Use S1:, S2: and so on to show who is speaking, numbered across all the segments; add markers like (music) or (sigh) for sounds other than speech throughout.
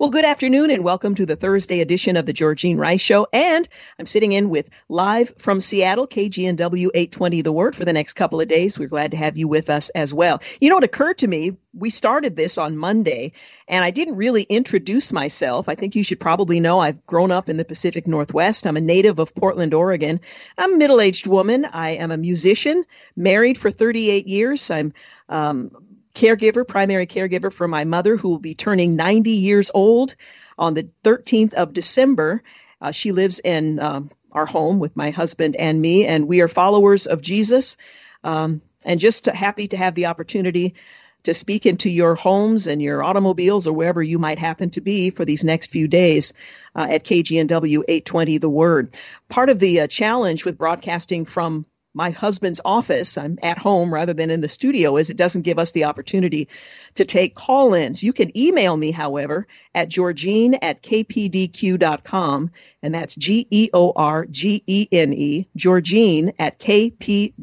S1: Well, good afternoon and welcome to the Thursday edition of the Georgene Rice Show. And I'm sitting in with live from Seattle, KGNW 820 The Word for the next couple of days. We're glad to have you with us as well. You know, it occurred to me, we started this on Monday and I didn't really introduce myself. I think you should probably know I've grown up in the Pacific Northwest. I'm a native of Portland, Oregon. I'm a middle aged woman. I am a musician, married for 38 years. I'm um, caregiver, primary caregiver for my mother, who will be turning 90 years old on the 13th of December. Uh, she lives in um, our home with my husband and me, and we are followers of Jesus. Um, and just happy to have the opportunity to speak into your homes and your automobiles or wherever you might happen to be for these next few days uh, at KGNW 820 The Word. Part of the uh, challenge with broadcasting from my husband's office, I'm at home rather than in the studio, is it doesn't give us the opportunity to take call ins. You can email me, however, at georgene at kpdq.com, and that's G E O R G E N E, Georgene at kpdq.com,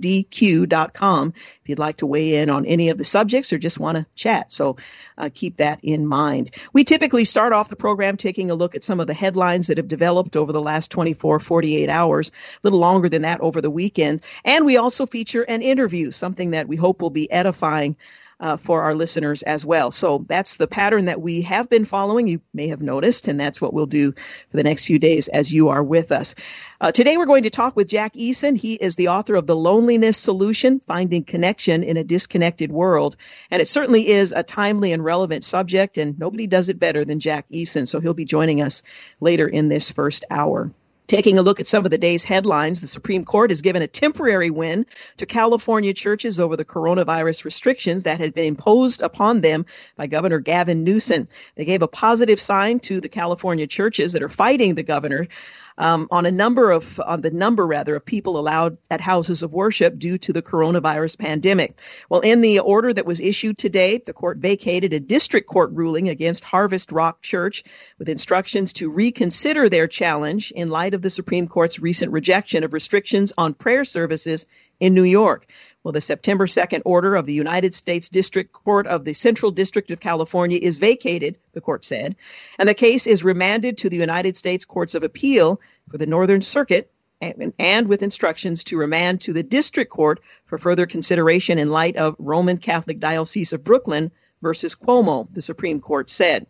S1: if you'd like to weigh in on any of the subjects or just want to chat. So uh, keep that in mind. We typically start off the program taking a look at some of the headlines that have developed over the last 24, 48 hours, a little longer than that over the weekend. And we also feature an interview, something that we hope will be edifying uh, for our listeners as well. So that's the pattern that we have been following. You may have noticed, and that's what we'll do for the next few days as you are with us. Uh, today, we're going to talk with Jack Eason. He is the author of The Loneliness Solution Finding Connection in a Disconnected World. And it certainly is a timely and relevant subject, and nobody does it better than Jack Eason. So he'll be joining us later in this first hour. Taking a look at some of the day's headlines, the Supreme Court has given a temporary win to California churches over the coronavirus restrictions that had been imposed upon them by Governor Gavin Newsom. They gave a positive sign to the California churches that are fighting the governor um, on a number of on the number rather of people allowed at houses of worship due to the coronavirus pandemic. Well, in the order that was issued today, the court vacated a district court ruling against Harvest Rock Church with instructions to reconsider their challenge in light of the Supreme Court's recent rejection of restrictions on prayer services in New York. Well, the September 2nd order of the United States District Court of the Central District of California is vacated, the court said, and the case is remanded to the United States Courts of Appeal for the Northern Circuit and, and with instructions to remand to the District Court for further consideration in light of Roman Catholic Diocese of Brooklyn versus Cuomo, the Supreme Court said.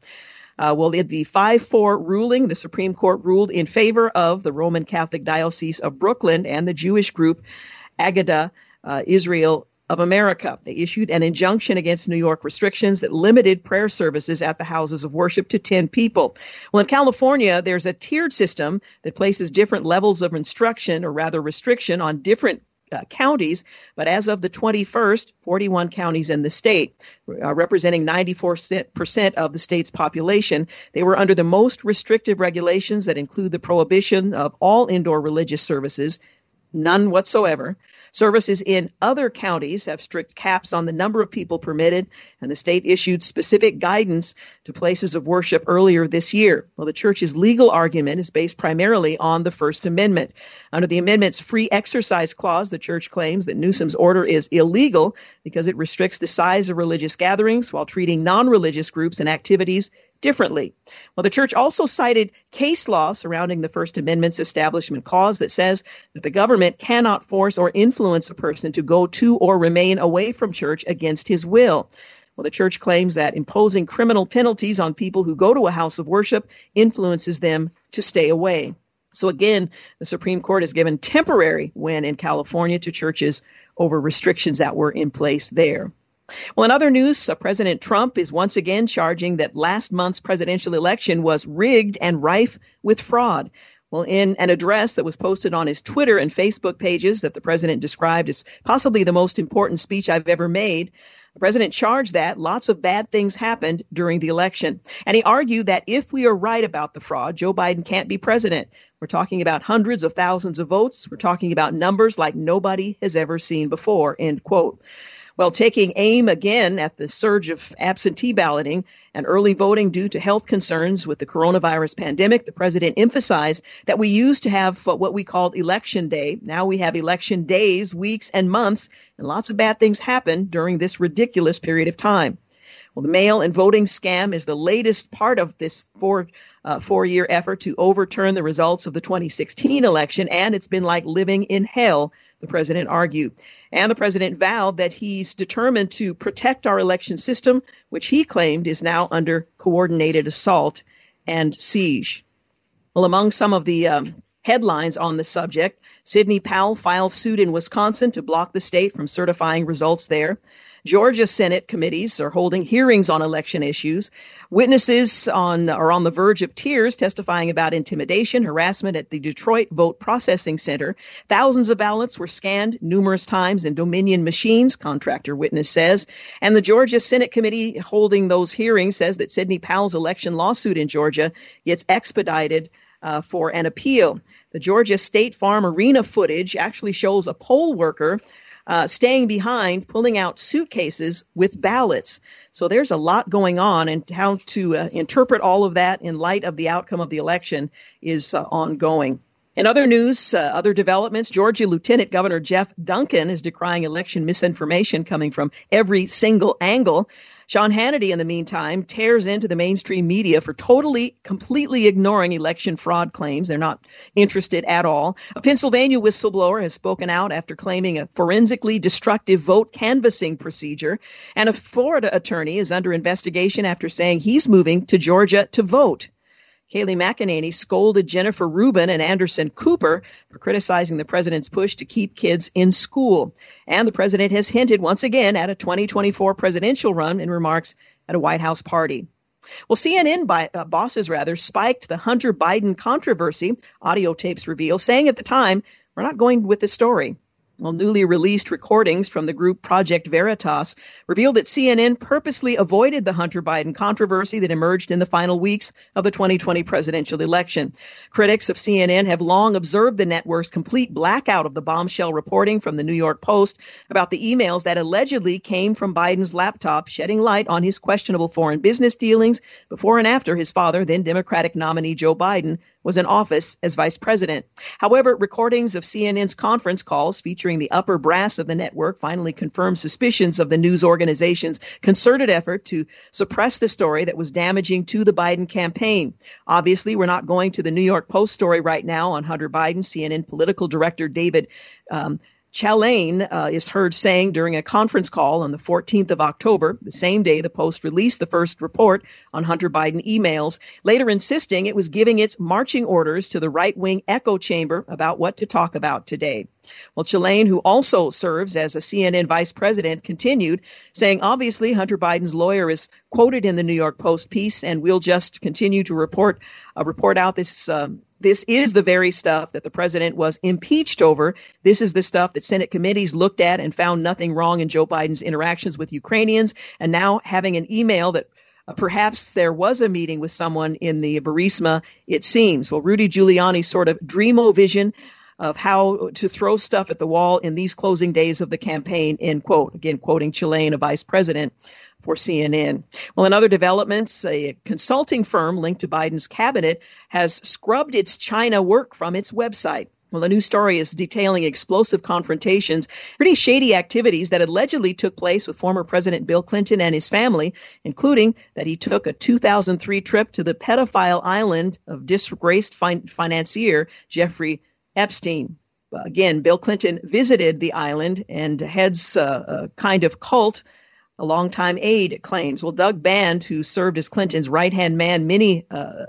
S1: Uh, well, in the 5 4 ruling, the Supreme Court ruled in favor of the Roman Catholic Diocese of Brooklyn and the Jewish group Agudath uh, Israel of America. They issued an injunction against New York restrictions that limited prayer services at the houses of worship to 10 people. Well, in California, there's a tiered system that places different levels of instruction, or rather restriction, on different uh, counties, but as of the 21st, 41 counties in the state, uh, representing 94% of the state's population, they were under the most restrictive regulations that include the prohibition of all indoor religious services, none whatsoever, Services in other counties have strict caps on the number of people permitted, and the state issued specific guidance to places of worship earlier this year. Well, the church's legal argument is based primarily on the First Amendment. Under the amendment's free exercise clause, the church claims that Newsom's order is illegal because it restricts the size of religious gatherings while treating non religious groups and activities differently. Well, the church also cited case law surrounding the First Amendment's establishment clause that says that the government cannot force or influence a person to go to or remain away from church against his will. Well, the church claims that imposing criminal penalties on people who go to a house of worship influences them to stay away. So again, the Supreme Court has given temporary win in California to churches over restrictions that were in place there. Well, in other news, uh, President Trump is once again charging that last month's presidential election was rigged and rife with fraud. Well, in an address that was posted on his Twitter and Facebook pages that the president described as possibly the most important speech I've ever made, the president charged that lots of bad things happened during the election. And he argued that if we are right about the fraud, Joe Biden can't be president. We're talking about hundreds of thousands of votes. We're talking about numbers like nobody has ever seen before, end quote. Well, taking aim again at the surge of absentee balloting and early voting due to health concerns with the coronavirus pandemic, the president emphasized that we used to have what we called election day. Now we have election days, weeks, and months, and lots of bad things happen during this ridiculous period of time. Well, the mail and voting scam is the latest part of this four uh, four year effort to overturn the results of the 2016 election, and it's been like living in hell, the president argued. And the president vowed that he's determined to protect our election system, which he claimed is now under coordinated assault and siege. Well, among some of the um, headlines on the subject, Sidney Powell files suit in Wisconsin to block the state from certifying results there. Georgia Senate committees are holding hearings on election issues. Witnesses on, are on the verge of tears testifying about intimidation, harassment at the Detroit Vote Processing Center. Thousands of ballots were scanned numerous times in Dominion machines, contractor witness says. And the Georgia Senate committee holding those hearings says that Sidney Powell's election lawsuit in Georgia gets expedited uh, for an appeal. The Georgia State Farm Arena footage actually shows a poll worker uh, staying behind, pulling out suitcases with ballots. So there's a lot going on, and how to uh, interpret all of that in light of the outcome of the election is uh, ongoing. In other news, uh, other developments, Georgia Lieutenant Governor Jeff Duncan is decrying election misinformation coming from every single angle. Sean Hannity, in the meantime, tears into the mainstream media for totally, completely ignoring election fraud claims. They're not interested at all. A Pennsylvania whistleblower has spoken out after claiming a forensically destructive vote canvassing procedure. And a Florida attorney is under investigation after saying he's moving to Georgia to vote. Kayleigh McEnany scolded Jennifer Rubin and Anderson Cooper for criticizing the president's push to keep kids in school. And the president has hinted once again at a 2024 presidential run in remarks at a White House party. Well, CNN by, uh, bosses rather spiked the Hunter Biden controversy, audio tapes reveal, saying at the time, we're not going with the story. Well, newly released recordings from the group Project Veritas revealed that CNN purposely avoided the Hunter Biden controversy that emerged in the final weeks of the 2020 presidential election. Critics of CNN have long observed the network's complete blackout of the bombshell reporting from the New York Post about the emails that allegedly came from Biden's laptop, shedding light on his questionable foreign business dealings before and after his father, then Democratic nominee Joe Biden, was in office as vice president. However, recordings of CNN's conference calls featuring the upper brass of the network finally confirmed suspicions of the news organization's concerted effort to suppress the story that was damaging to the Biden campaign. Obviously, we're not going to the New York Post story right now on Hunter Biden. CNN political director David um, Chalian uh, is heard saying during a conference call on the 14th of October, the same day the Post released the first report on Hunter Biden emails, later insisting it was giving its marching orders to the right wing echo chamber about what to talk about today. Well, Chalian, who also serves as a CNN vice president, continued saying, obviously, Hunter Biden's lawyer is quoted in the New York Post piece, and we'll just continue to report uh, report out this. Um, this is the very stuff that the president was impeached over. This is the stuff that Senate committees looked at and found nothing wrong in Joe Biden's interactions with Ukrainians. And now having an email that uh, perhaps there was a meeting with someone in the Burisma, it seems. Well, Rudy Giuliani's sort of dreamo vision of how to throw stuff at the wall in these closing days of the campaign, end quote. Again, quoting Chalian, a vice president for CNN. Well, in other developments, a consulting firm linked to Biden's cabinet has scrubbed its China work from its website. Well, a new story is detailing explosive confrontations, pretty shady activities that allegedly took place with former President Bill Clinton and his family, including that he took a 2003 trip to the pedophile island of disgraced fin- financier Jeffrey Epstein. Again, Bill Clinton visited the island and heads a kind of cult. A longtime aide claims. Well, Doug Band, who served as Clinton's right hand man many uh,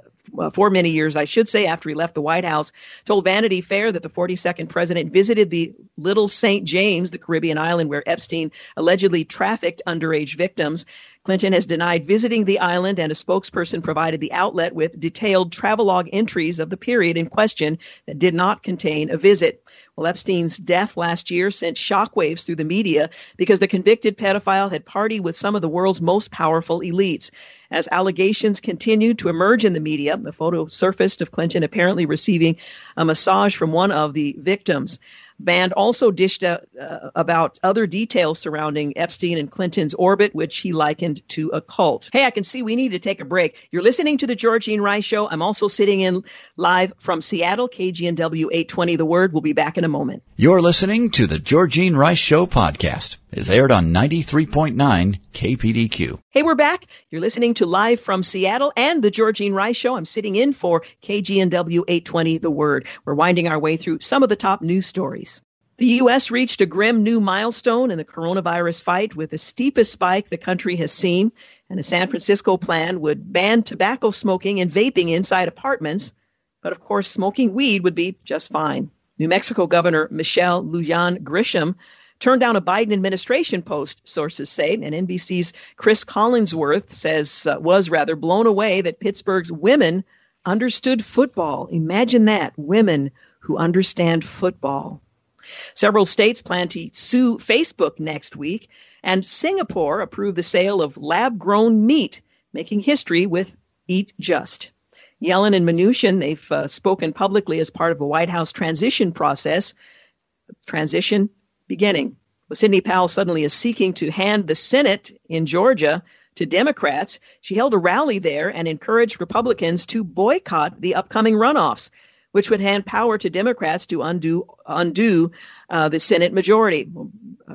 S1: for many years, I should say, after he left the White House, told Vanity Fair that the 42nd president visited the Little St. James, the Caribbean island where Epstein allegedly trafficked underage victims. Clinton has denied visiting the island, and a spokesperson provided the outlet with detailed travelogue entries of the period in question that did not contain a visit. Well, Epstein's death last year sent shockwaves through the media because the convicted pedophile had partied with some of the world's most powerful elites. As allegations continued to emerge in the media, the photo surfaced of Clinton apparently receiving a massage from one of the victims. Band also dished out, uh, about other details surrounding Epstein and Clinton's orbit, which he likened to a cult. Hey, I can see we need to take a break. You're listening to the Georgene Rice Show. I'm also sitting in live from Seattle, KGNW 820 The Word. We'll be back in a moment.
S2: You're listening to the Georgene Rice Show podcast. It's aired on 93.9 KPDQ.
S1: Hey, we're back. You're listening to Live from Seattle and the Georgene Rice Show. I'm sitting in for KGNW 820 The Word. We're winding our way through some of the top news stories. The U.S. reached a grim new milestone in the coronavirus fight with the steepest spike the country has seen, and a San Francisco plan would ban tobacco smoking and vaping inside apartments. But of course, smoking weed would be just fine. New Mexico Governor Michelle Lujan Grisham turned down a Biden administration post, sources say, and NBC's Cris Collinsworth says uh, was rather blown away that Pittsburgh's women understood football. Imagine that, women who understand football. Several states plan to sue Facebook next week, and Singapore approved the sale of lab grown meat, making history with Eat Just. Yellen and Mnuchin, they've uh, spoken publicly as part of the White House transition process. Transition beginning. Well, Sidney Powell suddenly is seeking to hand the Senate in Georgia to Democrats. She held a rally there and encouraged Republicans to boycott the upcoming runoffs, which would hand power to Democrats to undo undo uh, the Senate majority.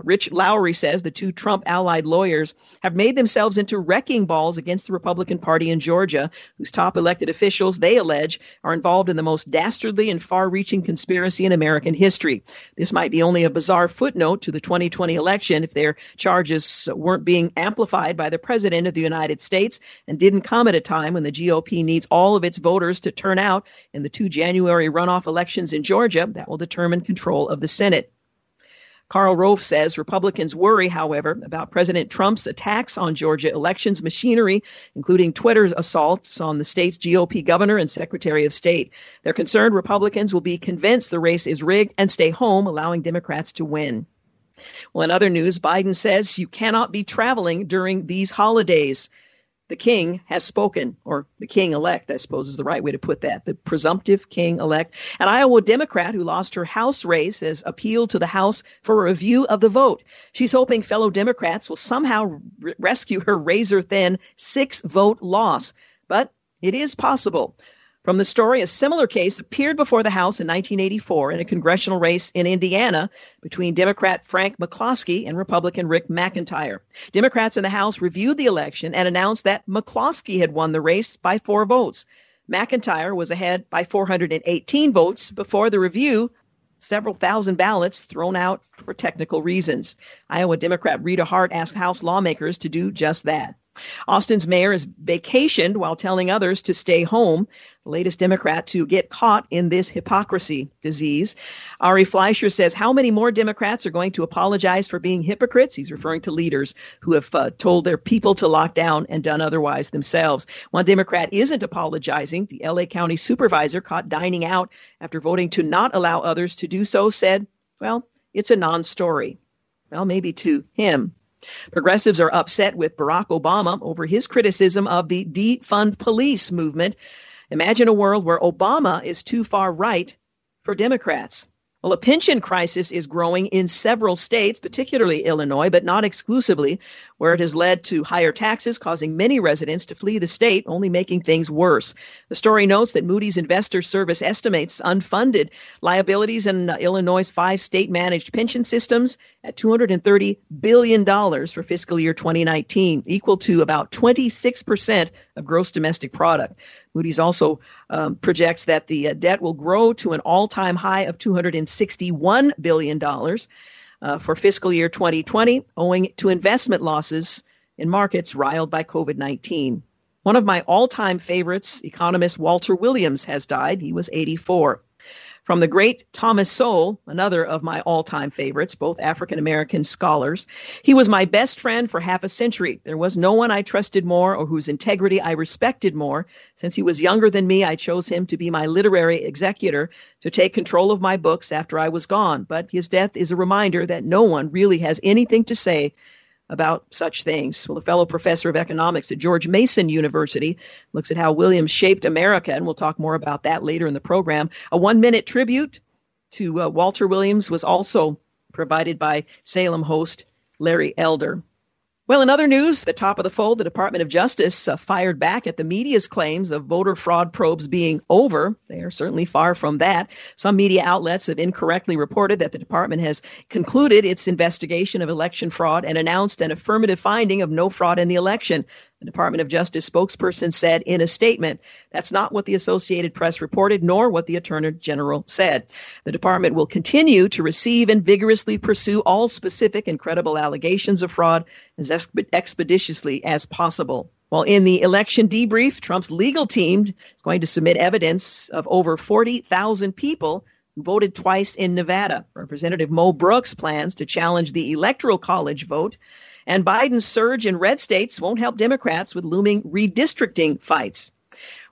S1: Rich Lowry says the two Trump allied lawyers have made themselves into wrecking balls against the Republican Party in Georgia, whose top elected officials, they allege, are involved in the most dastardly and far reaching conspiracy in American history. This might be only a bizarre footnote to the 2020 election if their charges weren't being amplified by the President of the United States and didn't come at a time when the GOP needs all of its voters to turn out in the two January runoff elections in Georgia that will determine control of the Senate. Karl Rove says Republicans worry, however, about President Trump's attacks on Georgia elections machinery, including Twitter's assaults on the state's GOP governor and Secretary of State. They're concerned Republicans will be convinced the race is rigged and stay home, allowing Democrats to win. Well, in other news, Biden says you cannot be traveling during these holidays the king has spoken, or the king elect, I suppose is the right way to put that, the presumptive king elect. An Iowa Democrat who lost her House race has appealed to the House for a review of the vote. She's hoping fellow Democrats will somehow rescue her razor thin six vote loss. But it is possible. From the story, a similar case appeared before the House in 1984 in a congressional race in Indiana between Democrat Frank McCloskey and Republican Rick McIntyre. Democrats in the House reviewed the election and announced that McCloskey had won the race by four votes. McIntyre was ahead by 418 votes before the review several thousand ballots thrown out for technical reasons. Iowa Democrat Rita Hart asked House lawmakers to do just that. Austin's mayor has vacationed while telling others to stay home. Latest Democrat to get caught in this hypocrisy disease. Ari Fleischer says, How many more Democrats are going to apologize for being hypocrites? He's referring to leaders who have uh, told their people to lock down and done otherwise themselves. One Democrat isn't apologizing. The LA County supervisor caught dining out after voting to not allow others to do so said, Well, it's a non story. Well, maybe to him. Progressives are upset with Barack Obama over his criticism of the defund police movement. Imagine a world where Obama is too far right for Democrats. Well, a pension crisis is growing in several states, particularly Illinois, but not exclusively, where it has led to higher taxes, causing many residents to flee the state, only making things worse. The story notes that Moody's Investor Service estimates unfunded liabilities in Illinois' five state managed pension systems at $230 billion for fiscal year 2019, equal to about 26% of gross domestic product. Moody's also um, projects that the uh, debt will grow to an all time high of $261 billion uh, for fiscal year 2020, owing to investment losses in markets riled by COVID 19. One of my all time favorites, economist Walter Williams, has died. He was 84. From the great Thomas Sowell, another of my all time favorites, both African American scholars. He was my best friend for half a century. There was no one I trusted more or whose integrity I respected more. Since he was younger than me, I chose him to be my literary executor to take control of my books after I was gone. But his death is a reminder that no one really has anything to say about such things. Well, a fellow professor of economics at George Mason University looks at how Williams shaped America, and we'll talk more about that later in the program. A one minute tribute to uh, Walter Williams was also provided by Salem host Larry Elder. Well, in other news, the top of the fold, the Department of Justice uh, fired back at the media's claims of voter fraud probes being over. They are certainly far from that. Some media outlets have incorrectly reported that the department has concluded its investigation of election fraud and announced an affirmative finding of no fraud in the election. The Department of Justice spokesperson said in a statement, that's not what the Associated Press reported, nor what the Attorney General said. The department will continue to receive and vigorously pursue all specific and credible allegations of fraud as expeditiously as possible. While in the election debrief, Trump's legal team is going to submit evidence of over 40,000 people who voted twice in Nevada. Representative Mo Brooks plans to challenge the Electoral College vote and Biden's surge in red states won't help Democrats with looming redistricting fights.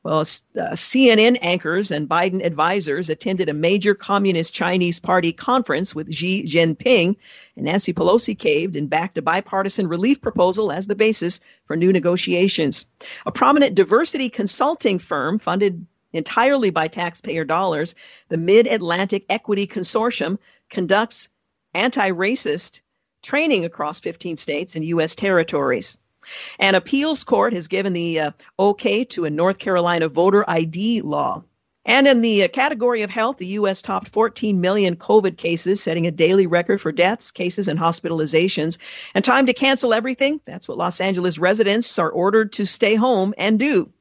S1: Well, uh, CNN anchors and Biden advisors attended a major Communist Chinese Party conference with Xi Jinping, and Nancy Pelosi caved and backed a bipartisan relief proposal as the basis for new negotiations. A prominent diversity consulting firm funded entirely by taxpayer dollars, the Mid Atlantic Equity Consortium conducts anti racist training across 15 states and U.S. territories. An appeals court has given the uh, okay to a North Carolina voter ID law. And in the uh, category of health, the U.S. topped 14 million COVID cases, setting a daily record for deaths, cases, and hospitalizations. And time to cancel everything. That's what Los Angeles residents are ordered to stay home and do.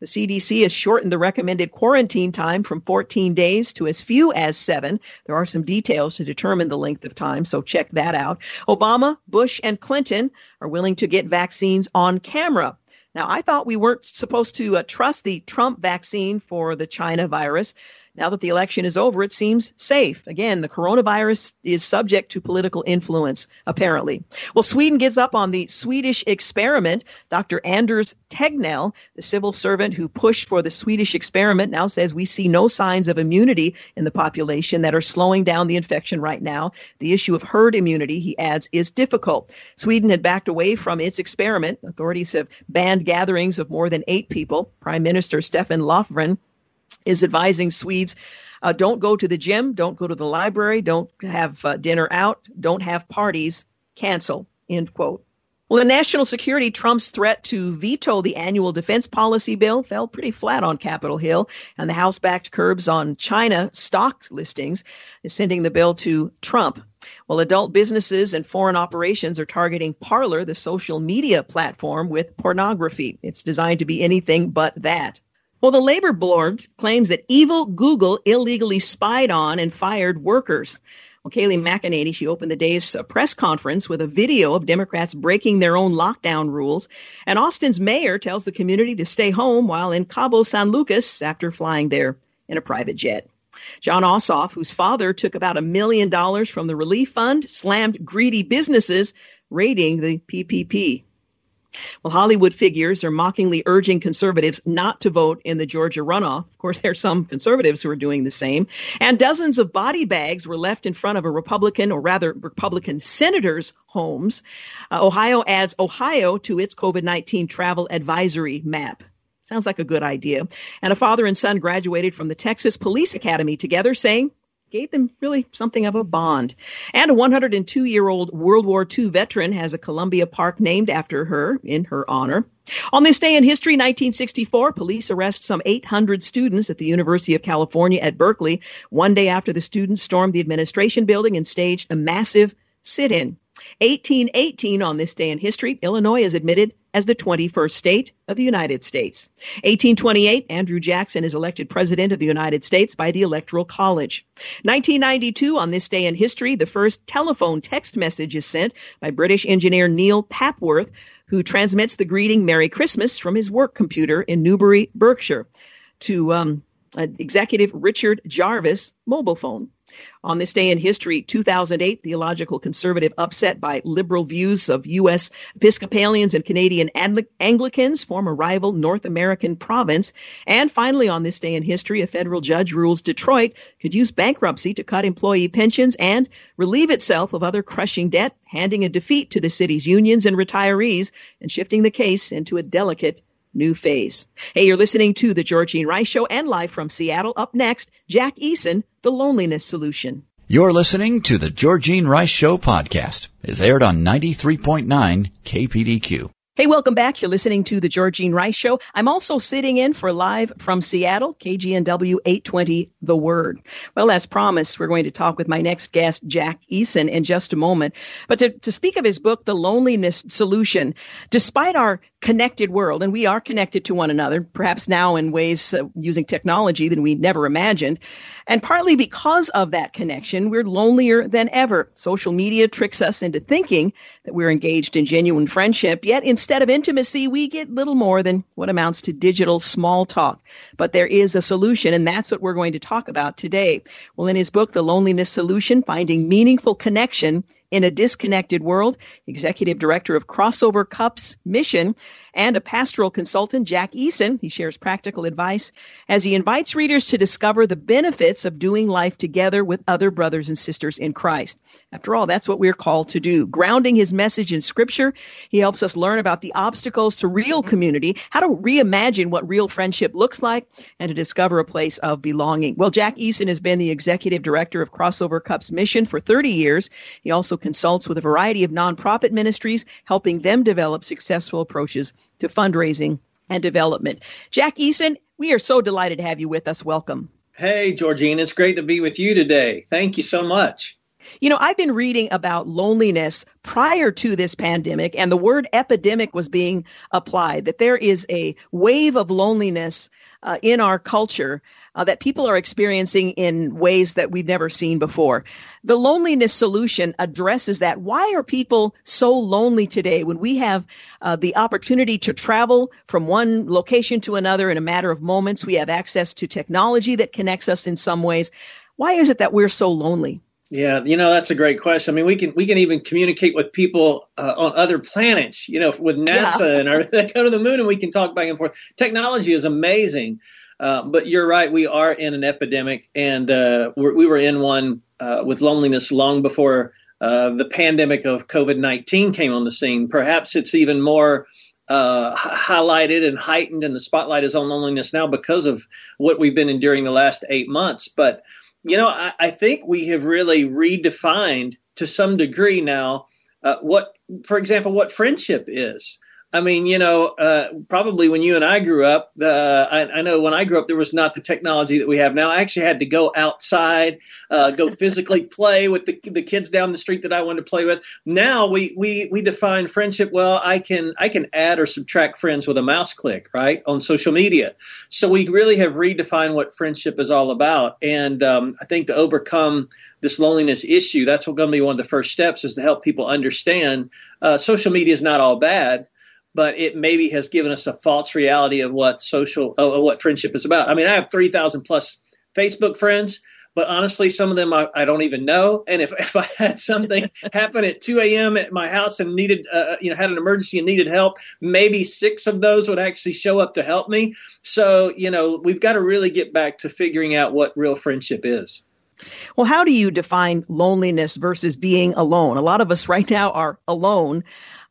S1: The CDC has shortened the recommended quarantine time from 14 days to as few as seven. There are some details to determine the length of time, so check that out. Obama, Bush, and Clinton are willing to get vaccines on camera. Now, I thought we weren't supposed to uh, trust the Trump vaccine for the China virus. Now that the election is over, it seems safe. Again, the coronavirus is subject to political influence, apparently. Well, Sweden gives up on the Swedish experiment. Dr. Anders Tegnell, the civil servant who pushed for the Swedish experiment, now says we see no signs of immunity in the population that are slowing down the infection right now. The issue of herd immunity, he adds, is difficult. Sweden had backed away from its experiment. Authorities have banned gatherings of more than eight people. Prime Minister Stefan Löfven is advising Swedes uh, don't go to the gym, don't go to the library, don't have uh, dinner out, don't have parties, cancel, end quote. Well, the national security, Trump's threat to veto the annual defense policy bill fell pretty flat on Capitol Hill, and the House backed curbs on China stock listings is sending the bill to Trump. Well, adult businesses and foreign operations are targeting Parler, the social media platform, with pornography. It's designed to be anything but that. Well, the labor board claims that evil Google illegally spied on and fired workers. Well, Kayleigh McEnany, she opened the day's uh, press conference with a video of Democrats breaking their own lockdown rules. And Austin's mayor tells the community to stay home while in Cabo San Lucas after flying there in a private jet. Jon Ossoff, whose father took about a million dollars from the relief fund, slammed greedy businesses raiding the PPP. Well, Hollywood figures are mockingly urging conservatives not to vote in the Georgia runoff. Of course, there are some conservatives who are doing the same. And dozens of body bags were left in front of a Republican, or rather, Republican senators' homes. Uh, Ohio adds Ohio to its COVID 19 travel advisory map. Sounds like a good idea. And a father and son graduated from the Texas Police Academy together, saying gave them really something of a bond. And a 102 year old World War II veteran has a Columbia Park named after her in her honor. On this day in history, 1964, police arrest some 800 students at the University of California at Berkeley, one day after the students stormed the administration building and staged a massive sit in. 1818, on this day in history, Illinois is admitted as the 21st state of the United States. 1828, Andrew Jackson is elected President of the United States by the Electoral College. 1992, on this day in history, the first telephone text message is sent by British engineer Neil Papworth, who transmits the greeting Merry Christmas from his work computer in Newbury, Berkshire, to um, Uh, executive Richard Jarvis mobile phone. On this day in history, 2008, theological conservative upset by liberal views of U.S. Episcopalians and Canadian Anglicans form a rival North American province. And finally, on this day in history, a federal judge rules Detroit could use bankruptcy to cut employee pensions and relieve itself of other crushing debt, handing a defeat to the city's unions and retirees and shifting the case into a delicate new phase. Hey, you're listening to The Georgene Rice Show and live from Seattle. Up next, Jack Eason, The Loneliness Solution.
S2: You're listening to The Georgene Rice Show podcast. It's aired on 93.9 KPDQ.
S1: Hey, welcome back. You're listening to the Georgene Rice Show. I'm also sitting in for live from Seattle, KGNW 820 The Word. Well, as promised, we're going to talk with my next guest, Jack Eason, in just a moment. But to, to speak of his book, The Loneliness Solution, despite our connected world, and we are connected to one another, perhaps now in ways uh, using technology than we never imagined, and partly because of that connection, we're lonelier than ever. Social media tricks us into thinking that we're engaged in genuine friendship, yet instead of intimacy, we get little more than what amounts to digital small talk. But there is a solution, and that's what we're going to talk about today. Well, in his book, The Loneliness Solution Finding Meaningful Connection in a Disconnected World, Executive Director of Crossover Cups Mission and a pastoral consultant, Jack Eason. He shares practical advice as he invites readers to discover the benefits of doing life together with other brothers and sisters in Christ. After all, that's what we're called to do. Grounding his message in Scripture, he helps us learn about the obstacles to real community, how to reimagine what real friendship looks like, and to discover a place of belonging. Well, Jack Eason has been the executive director of Crossover Cups Mission for 30 years. He also consults with a variety of nonprofit ministries, helping them develop successful approaches to fundraising and development. Jack Eason, we are so delighted to have you with us. Welcome.
S3: Hey, Georgene, it's great to be with you today. Thank you so much.
S1: You know, I've been reading about loneliness prior to this pandemic, and the word epidemic was being applied, that there is a wave of loneliness uh, in our culture uh, that people are experiencing in ways that we've never seen before. The loneliness solution addresses that. Why are people so lonely today when we have uh, the opportunity to travel from one location to another in a matter of moments? We have access to technology that connects us in some ways. Why is it that we're so lonely?
S3: Yeah, you know that's a great question. I mean, we can we can even communicate with people uh, on other planets. You know, with NASA yeah. and our, (laughs) they go to the moon and we can talk back and forth. Technology is amazing, uh, but you're right. We are in an epidemic, and uh, we were in one uh, with loneliness long before uh, the pandemic of COVID 19 came on the scene. Perhaps it's even more uh, highlighted and heightened, and the spotlight is on loneliness now because of what we've been enduring the last eight months. But, you know, I, I think we have really redefined to some degree now uh, what, for example, what friendship is. I mean, you know, uh, probably when you and I grew up, uh, I, I, know when I grew up, there was not the technology that we have now. I actually had to go outside, uh, go physically (laughs) play with the, the kids down the street that I wanted to play with. Now we, we, we define friendship. Well, I can, I can add or subtract friends with a mouse click, right? On social media. So we really have redefined what friendship is all about. And, um, I think to overcome this loneliness issue, that's going to be one of the first steps is to help people understand, uh, social media is not all bad but it maybe has given us a false reality of what social, of what friendship is about. I mean, I have 3,000 plus Facebook friends, but honestly, some of them I, I, don't even know. And if, (laughs) if I had something happen at 2 a.m. at my house and needed, uh, uh, you know, had an emergency and needed help, maybe six of those would actually show up to help me. So, you know, we've got to really get back to figuring out what real friendship is.
S1: Well, how do you define loneliness versus being alone? A lot of us right now are alone.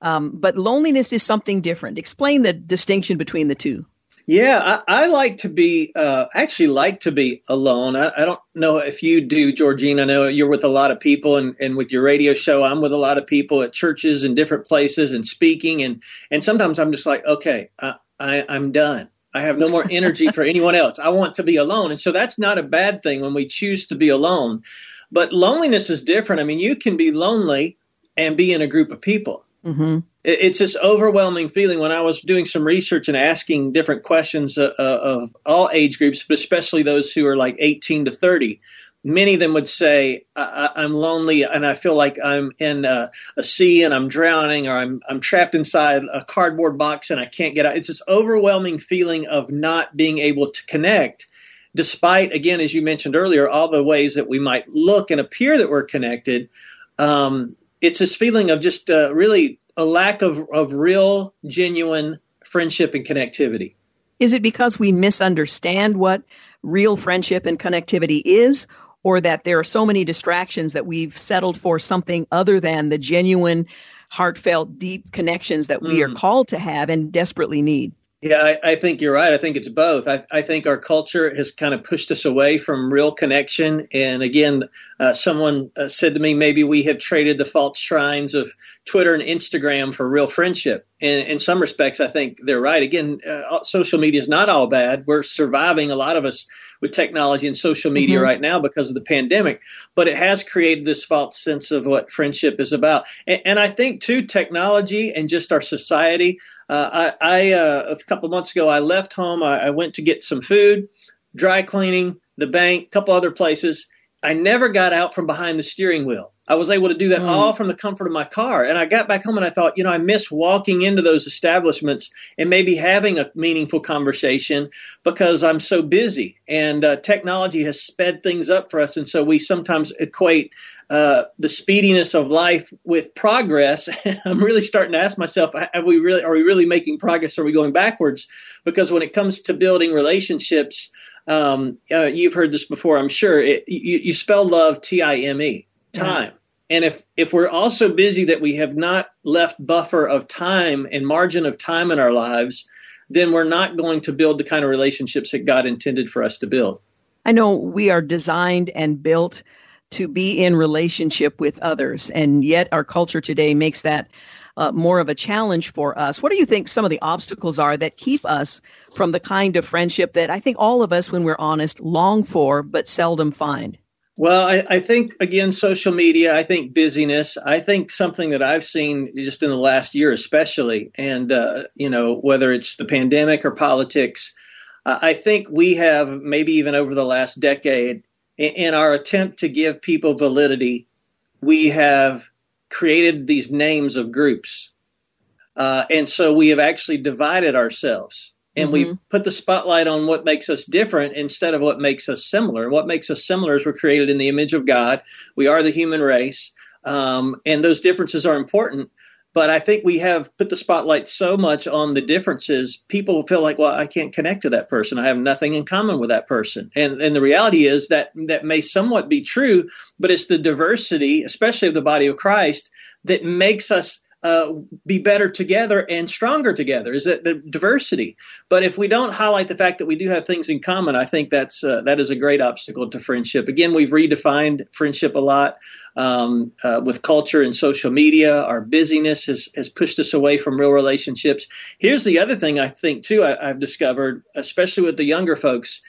S1: Um, but loneliness is something different. Explain the distinction between the two.
S3: Yeah, I, I like to be uh, actually like to be alone. I, I, don't know if you do, Georgene. I know you're with a lot of people, and, and with your radio show, I'm with a lot of people at churches and different places and speaking, and and sometimes I'm just like, okay, I, I I'm done. I have no more energy for anyone else. I want to be alone, and so that's not a bad thing when we choose to be alone. But loneliness is different. I mean, you can be lonely and be in a group of people. Mm-hmm. It's this overwhelming feeling when I was doing some research and asking different questions uh, uh, of all age groups, but especially those who are like 18 to 30. many of them would say, I, am lonely and I feel like I'm in a, a, sea and I'm drowning or I'm, I'm trapped inside a cardboard box and I can't get out. It's this overwhelming feeling of not being able to connect, despite, again, as you mentioned earlier, all the ways that we might look and appear that we're connected. Um, it's this feeling of just uh, really a lack of, of real, genuine friendship and connectivity.
S1: Is it because we misunderstand what real friendship and connectivity is, or that there are so many distractions that we've settled for something other than the genuine, heartfelt, deep connections that we mm. are called to have and desperately need.
S3: Yeah, I, I, think you're right. I think it's both. I, I, think our culture has kind of pushed us away from real connection. And again, uh, someone uh, said to me, maybe we have traded the false shrines of Twitter and Instagram for real friendship. And in some respects, I think they're right. Again, uh, social media is not all bad. We're surviving, a lot of us, with technology and social media mm-hmm. right now because of the pandemic. But it has created this false sense of what friendship is about. And, and I think, too, technology and just our society uh, I, I uh, a couple months ago, I left home. I, I went to get some food, dry cleaning, the bank, a couple other places. I never got out from behind the steering wheel. I was able to do that mm. all from the comfort of my car. And I got back home and I thought, you know, I miss walking into those establishments and maybe having a meaningful conversation because I'm so busy. And uh, technology has sped things up for us. And so we sometimes equate uh, the speediness of life with progress, (laughs) I'm really starting to ask myself: Have we really? Are we really making progress? Or are we going backwards? Because when it comes to building relationships, um, uh, you've heard this before, I'm sure. It, you, you, spell love T I M E, time. And if if we're also busy that we have not left buffer of time and margin of time in our lives, then we're not going to build the kind of relationships that God intended for us to build.
S1: I know we are designed and built to be in relationship with others. And yet, our culture today makes that uh, more of a challenge for us. What do you think some of the obstacles are that keep us from the kind of friendship that I think all of us, when we're honest, long for but seldom find?
S3: Well, I, I, think again, social media. I think busyness. I think something that I've seen just in the last year, especially, and uh, you know, whether it's the pandemic or politics, uh, I think we have maybe even over the last decade in our attempt to give people validity, we have created these names of groups. Uh, and so we have actually divided ourselves and mm-hmm. we put the spotlight on what makes us different instead of what makes us similar. What makes us similar is we're created in the image of God. We are the human race. Um, and those differences are important. But I think we have put the spotlight so much on the differences, people feel like, well, I can't connect to that person. I have nothing in common with that person. And and the reality is that that may somewhat be true, but it's the diversity, especially of the body of Christ, that makes us uh, be better together and stronger together is that the diversity. But if we don't highlight the fact that we do have things in common i think that's uh, that is a great obstacle to friendship. Again we've redefined friendship a lot um, uh, with culture and social media. Our busyness has, has pushed us away from real relationships. Here's the other thing i think too I, have discovered especially with the younger folks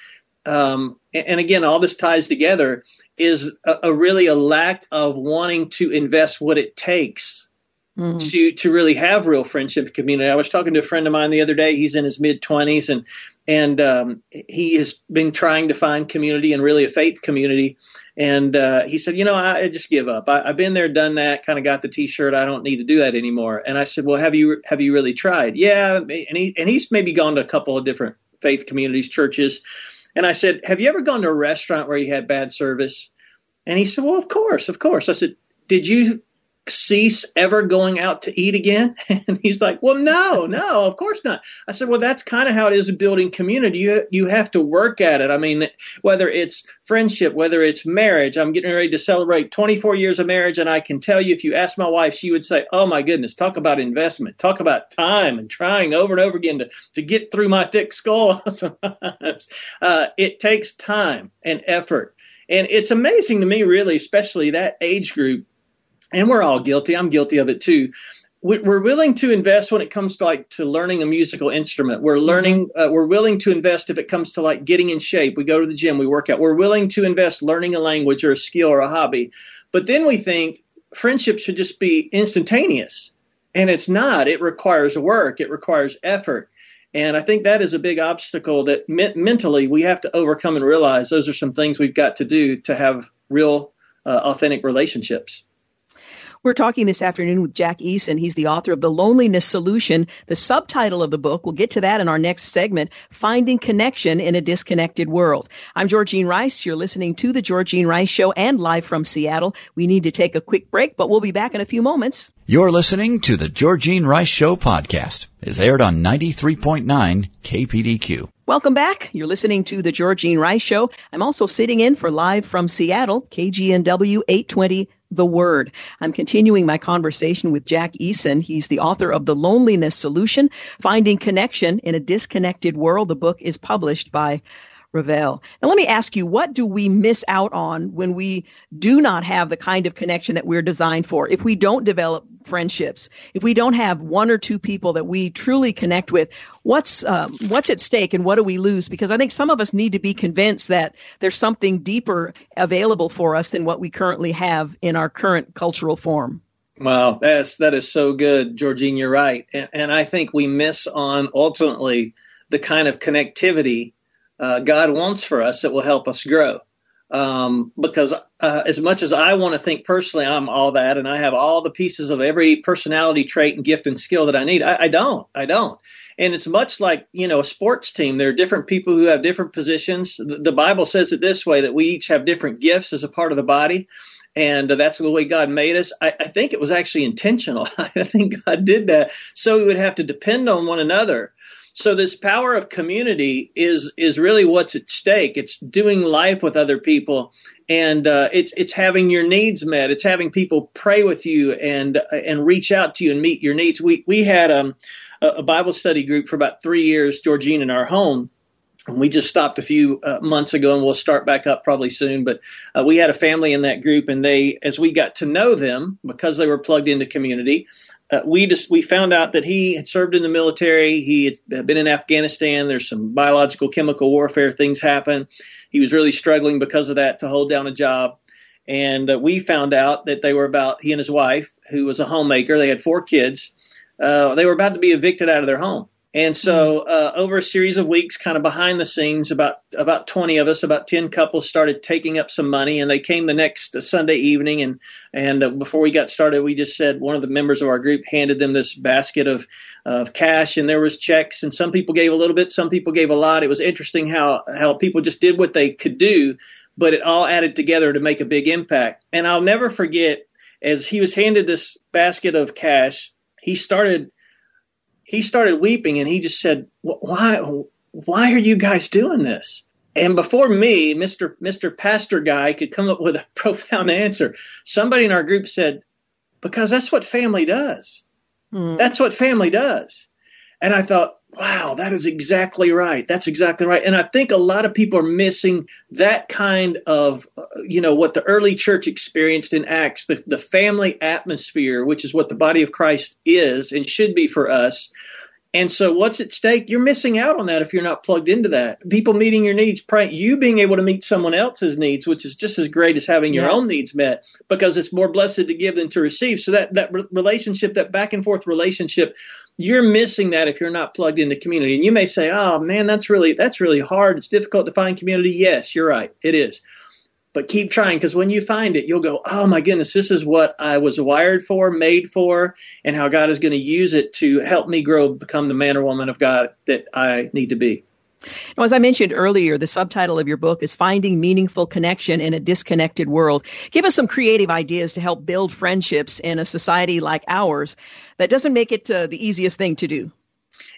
S3: um, and, and again all this ties together is a, a really a lack of wanting to invest what it takes mm-hmm. to to really have real friendship community. I was talking to a friend of mine the other day. He's in his mid twenties and and um, he has been trying to find community and really a faith community. And uh, he said, you know, I, I just give up. I, have been there, done that. Kind of got the T-shirt. I don't need to do that anymore. And I said, well, have you have you really tried? Yeah. And he and he's maybe gone to a couple of different faith communities, churches. And I said, have you ever gone to a restaurant where you had bad service? And he said, well, of course, of course. I said, did you cease ever going out to eat again? (laughs) And he's like, Well, no, no, of course not. I said, Well, that's kind of how it is in building community. You, you have to work at it. I mean, whether it's friendship, whether it's marriage, I'm getting ready to celebrate 24 years of marriage. And I can tell you, if you ask my wife, she would say, Oh my goodness, talk about investment, talk about time and trying over and over again to, to get through my thick skull. (laughs) Sometimes uh, it takes time and effort. And it's amazing to me, really, especially that age group and we're all guilty. I'm guilty of it too. We're willing to invest when it comes to like to learning a musical instrument. We're mm-hmm. learning. Uh, we're willing to invest if it comes to like getting in shape. We go to the gym. We work out. We're willing to invest learning a language or a skill or a hobby. But then we think friendship should just be instantaneous, and it's not. It requires work. It requires effort. And I think that is a big obstacle that me- mentally we have to overcome and realize those are some things we've got to do to have real, uh, authentic relationships.
S1: We're talking this afternoon with Jack Eason. He's the author of The Loneliness Solution. The subtitle of the book, we'll get to that in our next segment, Finding Connection in a Disconnected World. I'm Georgene Rice. You're listening to The Georgene Rice Show and live from Seattle. We need to take a quick break, but we'll be back in a few moments.
S2: You're listening to The Georgene Rice Show podcast. It's aired on 93.9 KPDQ.
S1: Welcome back. You're listening to the Georgene Rice Show. I'm also sitting in for live from Seattle, KGNW 820 The Word. I'm continuing my conversation with Jack Eason. He's the author of The Loneliness Solution, Finding Connection in a Disconnected World. The book is published by Revell. Now, let me ask you, what do we miss out on when we do not have the kind of connection that we're designed for? If we don't develop friendships, if we don't have one or two people that we truly connect with, what's um, what's at stake and what do we lose? Because I think some of us need to be convinced that there's something deeper available for us than what we currently have in our current cultural form.
S3: Wow, that's that is so good, Georgene. You're right, and, and I think we miss on ultimately the kind of connectivity uh, God wants for us that will help us grow. Um, because uh, as much as I want to think personally, I'm all that, and I have all the pieces of every personality trait and gift and skill that I need. I, I don't. I don't. And it's much like you know a sports team. There are different people who have different positions. The, the Bible says it this way: that we each have different gifts as a part of the body and that's the way God made us. I, I, think it was actually intentional. (laughs) I think God did that so we would have to depend on one another. So this power of community is is really what's at stake. It's doing life with other people, and uh, it's it's having your needs met. It's having people pray with you and and reach out to you and meet your needs. We we had um, a Bible study group for about three years, Georgene, in our home. And we just stopped a few uh, months ago, and we'll start back up probably soon. But uh, we had a family in that group, and they, as we got to know them, because they were plugged into community, uh, we just we found out that he had served in the military. He had been in Afghanistan. There's some biological chemical warfare things happen. He was really struggling because of that to hold down a job. And uh, we found out that they were about he and his wife, who was a homemaker. They had four kids. Uh, they were about to be evicted out of their home. And so, mm-hmm. uh, over a series of weeks, kind of behind the scenes, about about 20 of us, about 10 couples, started taking up some money, and they came the next Sunday evening. And and uh, before we got started, we just said one of the members of our group handed them this basket of of cash, and there was checks, and some people gave a little bit, some people gave a lot. It was interesting how how people just did what they could do, but it all added together to make a big impact. And I'll never forget as he was handed this basket of cash, he started he started weeping and he just said, "Why, why are you guys doing this?" And before me, Mr. Mr. Pastor guy could come up with a (laughs) profound answer. Somebody in our group said, "Because that's what family does. Mm. That's what family does." And I thought, wow, that is exactly right. That's exactly right. And I think a lot of people are missing that kind of, uh, you know, what the early church experienced in Acts, the, the family atmosphere, which is what the body of Christ is and should be for us. And so, what's at stake? You're missing out on that if you're not plugged into that. People meeting your needs, you being able to meet someone else's needs, which is just as great as having your yes. own needs met, because it's more blessed to give than to receive. So that that relationship, that back and forth relationship, you're missing that if you're not plugged into community. And you may say, "Oh man, that's really that's really hard. It's difficult to find community." Yes, you're right. It is but keep trying because when you find it, you'll go, oh my goodness, this is what I was wired for, made for, and how God is going to use it to help me grow, become the man or woman of God that I need to be.
S1: Now, as I mentioned earlier, the subtitle of your book is Finding Meaningful Connection in a Disconnected World. Give us some creative ideas to help build friendships in a society like ours that doesn't make it uh, the easiest thing to do.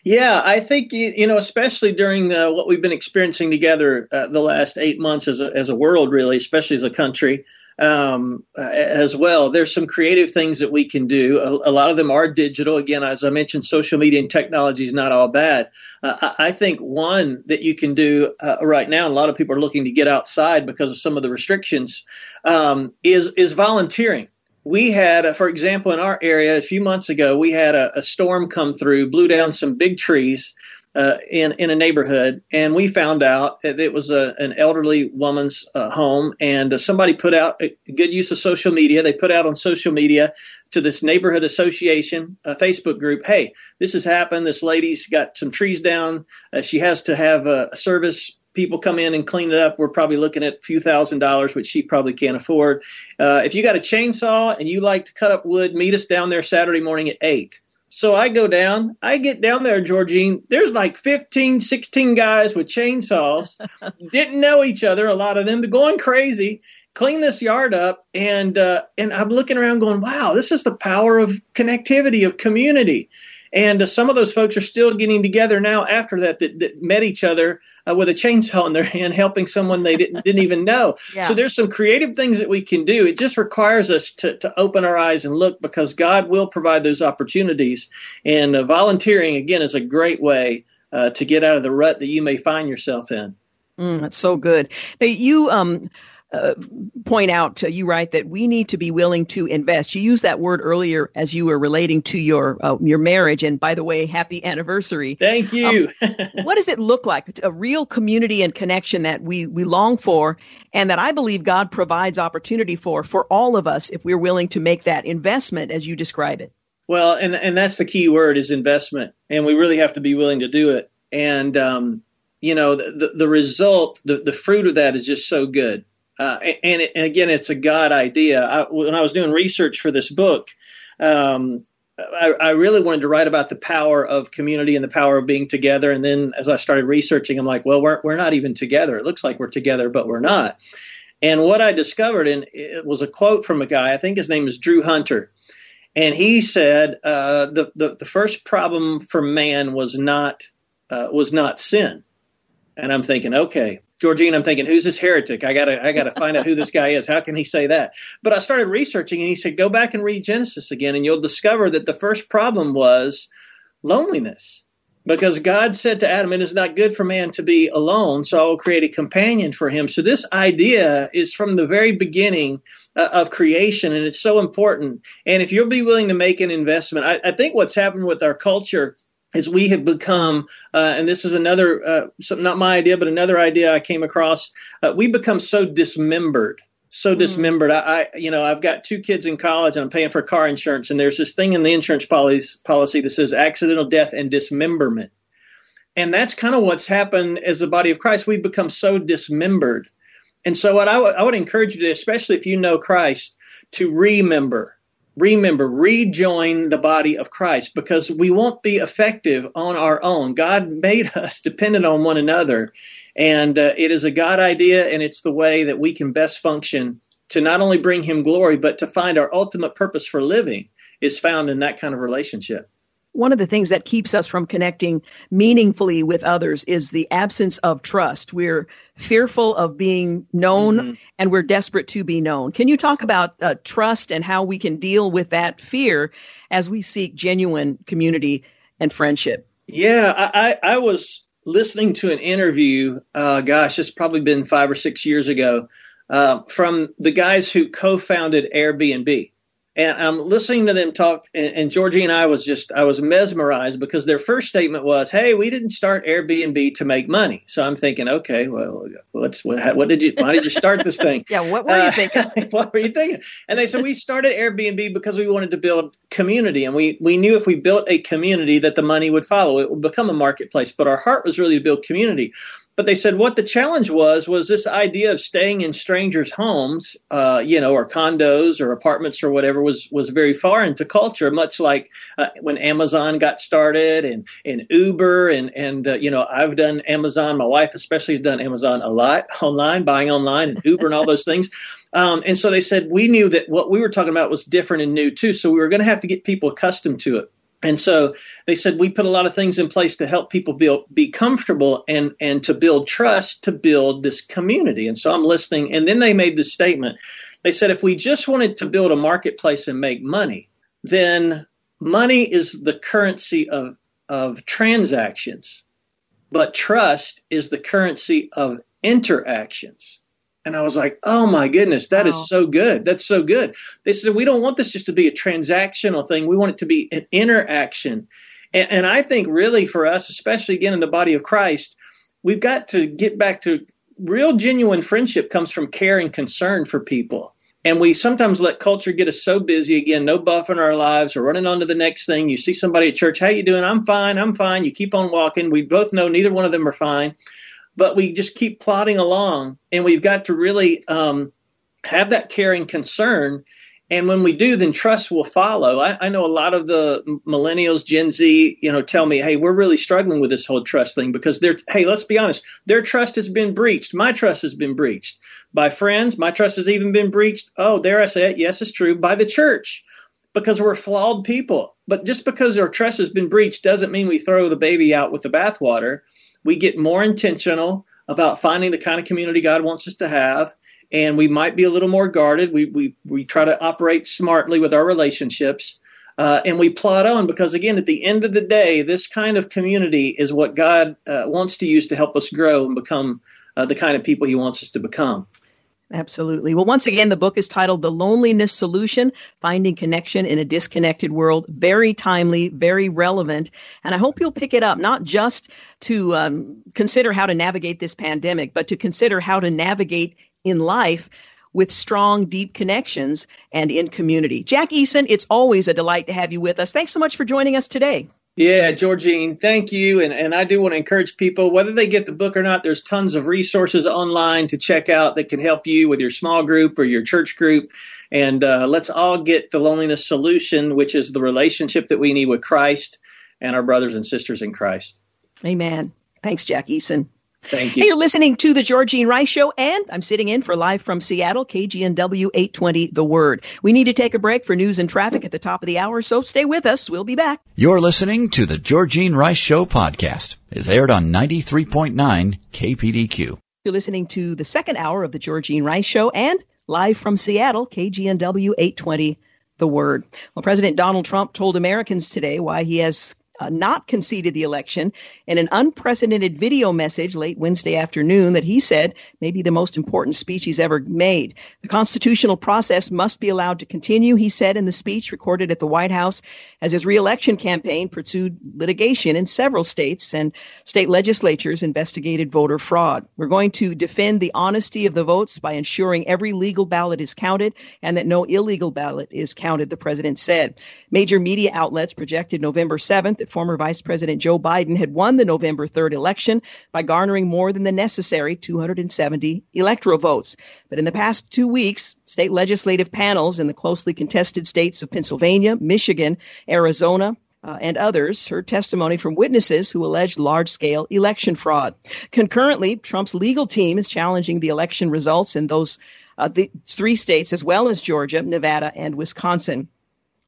S3: Yeah, I think you know, especially during what we've been experiencing together uh, the last eight months as a, as a world, really, especially as a country, um, uh, as well. There's some creative things that we can do. A, a, lot of them are digital. Again, as I mentioned, social media and technology is not all bad. Uh, I, I, think one that you can do uh, right now, a lot of people are looking to get outside because of some of the restrictions, um, is is volunteering we had, for example, in our area a few months ago, we had a, a storm come through, blew down some big trees. Uh, in in a neighborhood, and we found out that it was a, an elderly woman's uh, home, and uh, somebody put out a good use of social media. They put out on social media to this neighborhood association Facebook group. Hey, this has happened. This lady's got some trees down. Uh, she has to have a service people come in and clean it up, we're probably looking at a few thousand dollars, which she probably can't afford. Uh, if you got a chainsaw and you like to cut up wood, meet us down there Saturday morning at 8. So I go down, I get down there, Georgene. There's like 15, 16 guys with chainsaws, (laughs) didn't know each other, a lot of them, but going crazy, clean this yard up. And, uh, and I'm looking around going, wow, this is the power of connectivity, of community. And uh, some of those folks are still getting together now after that that, that met each other uh, with a chainsaw in their hand, helping someone they didn't, didn't even know. (laughs) Yeah. So there's some creative things that we can do. It just requires us to, to open our eyes and look because God will provide those opportunities. And uh, volunteering, again, is a great way uh, to get out of the rut that you may find yourself in.
S1: Mm, that's so good. Now, you um, uh, point out, uh, you write that we need to be willing to invest. You used that word earlier as you were relating to your uh, your marriage. And by the way, happy anniversary!
S3: Thank you.
S1: Um, (laughs) what does it look like? A real community and connection that we we long for, and that I believe God provides opportunity for for all of us if we're willing to make that investment, as you describe it.
S3: Well, and and that's the key word is investment, and we really have to be willing to do it. And um, you know, the, the, the result, the, the fruit of that is just so good uh, and, and, again, it's a God idea. I, when I was doing research for this book, um, I, I, really wanted to write about the power of community and the power of being together. And then as I started researching, I'm like, well, we're, we're not even together. It looks like we're together, but we're not. And what I discovered, and it was a quote from a guy, I think his name is Drew Hunter. And he said uh, the, the, the first problem for man was not uh, was not sin. And I'm thinking, okay, Georgene, I'm thinking, who's this heretic? I gotta, I gotta find out who this guy is. How can he say that? But I started researching, and he said, go back and read Genesis again, and you'll discover that the first problem was loneliness, because God said to Adam, "It is not good for man to be alone, so I will create a companion for him." So this idea is from the very beginning uh, of creation, and it's so important. And if you'll be willing to make an investment, I, I think what's happened with our culture is we have become, uh, and this is another, uh, some, not my idea, but another idea I came across. Uh, we become so dismembered, so mm. dismembered. I, I, you know, I've got two kids in college, and I'm paying for car insurance, and there's this thing in the insurance policy policy that says accidental death and dismemberment, and that's kind of what's happened as the body of Christ. We've become so dismembered, and so what I, w- I would encourage you to, especially if you know Christ, to remember remember, rejoin the body of Christ because we won't be effective on our own. God made (laughs) us dependent on one another. And uh, it is a God idea, and it's the way that we can best function to not only bring Him glory, but to find our ultimate purpose for living is found in that kind of relationship
S1: one of the things that keeps us from connecting meaningfully with others is the absence of trust. We're fearful of being known mm-hmm. and we're desperate to be known. Can you talk about uh, trust and how we can deal with that fear as we seek genuine community and friendship?
S3: Yeah, I, I was listening to an interview, uh, gosh, it's probably been five or six years ago, uh, from the guys who co founded Airbnb and I'm listening to them talk. And, and, Georgie and I was just I was mesmerized because their first statement was, "Hey, we didn't start Airbnb to make money." So I'm thinking, okay, well, what's what, what did you why did you start this thing? (laughs)
S1: yeah, what were you uh, thinking? (laughs)
S3: what were you thinking? And they said we started Airbnb because we wanted to build community, and we we knew if we built a community that the money would follow. It would become a marketplace, but our heart was really to build community but they said what the challenge was was this idea of staying in strangers' homes, uh, you know, or condos or apartments or whatever was was very foreign to culture. Much like uh, when Amazon got started and and Uber and and uh, you know I've done Amazon. My wife especially has done Amazon a lot (laughs) online, buying online and Uber and all those things. Um, and so they said we knew that what we were talking about was different and new too. So we were going to have to get people accustomed to it. And so they said we put a lot of things in place to help people build, be comfortable and and to build trust to build this community. And so I'm listening. And then they made this statement. They said if we just wanted to build a marketplace and make money, then money is the currency of of transactions, but trust is the currency of interactions. And I was like, oh my goodness, that wow. is so good. That's so good. They said, we don't want this just to be a transactional thing. We want it to be an interaction. And, and I think really for us, especially again in the body of Christ, we've got to get back to real genuine friendship comes from care and concern for people. And we sometimes let culture get us so busy again, no buff in our lives, We're running on to the next thing. You see somebody at church, how you doing? I'm fine, I'm fine. You keep on walking. We both know neither one of them are fine, but we just keep plodding along. And we've got to really um, have that caring concern and when we do, then trust will follow. I, I, know a lot of the millennials, Gen Z, you know, tell me, hey, we're really struggling with this whole trust thing because they're, hey, let's be honest, their trust has been breached. My trust has been breached by friends. My trust has even been breached. Oh, dare I say it? Yes, it's true. By the church because we're flawed people. But just because our trust has been breached doesn't mean we throw the baby out with the bathwater. We get more intentional about finding the kind of community God wants us to have and we might be a little more guarded. We we we try to operate smartly with our relationships, uh, and we plot on because again, at the end of the day, this kind of community is what God uh, wants to use to help us grow and become uh, the kind of people He wants us to become.
S1: Absolutely. Well, once again, the book is titled The Loneliness Solution Finding Connection in a Disconnected World. Very timely, very relevant. And I hope you'll pick it up, not just to um, consider how to navigate this pandemic, but to consider how to navigate in life with strong, deep connections and in community. Jack Eason, it's always a delight to have you with us. Thanks so much for joining us today.
S3: Yeah, Georgene, thank you. And, and I do want to encourage people, whether they get the book or not, there's tons of resources online to check out that can help you with your small group or your church group. And uh, let's all get the loneliness solution, which is the relationship that we need with Christ and our brothers and sisters in Christ.
S1: Amen. Thanks, Jack Eason.
S3: Thank you.
S1: Hey, you're listening to the Georgene Rice Show, and I'm sitting in for live from Seattle, KGNW 820 The Word. We need to take a break for news and traffic at the top of the hour, so stay with us. We'll be back.
S2: You're listening to the Georgene Rice Show podcast. It's aired on 93.9 KPDQ.
S1: You're listening to the second hour of the Georgene Rice Show, and live from Seattle, KGNW 820 The Word. Well, President Donald Trump told Americans today why he has uh, not conceded the election in an unprecedented video message late Wednesday afternoon that he said may be the most important speech he's ever made. The constitutional process must be allowed to continue, he said in the speech recorded at the White House as his reelection campaign pursued litigation in several states and state legislatures investigated voter fraud. We're going to defend the honesty of the votes by ensuring every legal ballot is counted and that no illegal ballot is counted, the president said. Major media outlets projected November 7th that former Vice President Joe Biden had won the November 3rd election by garnering more than the necessary 270 electoral votes. But in the past two weeks, state legislative panels in the closely contested states of Pennsylvania, Michigan, Arizona, uh, and others heard testimony from witnesses who alleged large scale election fraud. Concurrently, Trump's legal team is challenging the election results in those uh, three states, as well as Georgia, Nevada, and Wisconsin.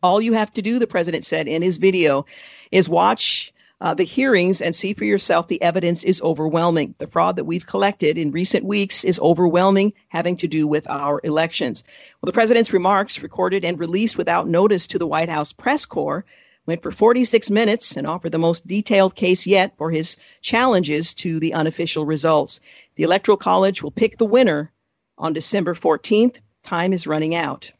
S1: All you have to do, the president said in his video, is watch uh, the hearings and see for yourself the evidence is overwhelming. The fraud that we've collected in recent weeks is overwhelming, having to do with our elections. Well, the president's remarks, recorded and released without notice to the White House press corps, went for 46 minutes and offered the most detailed case yet for his challenges to the unofficial results. The Electoral College will pick the winner on December 14th. Time is running out.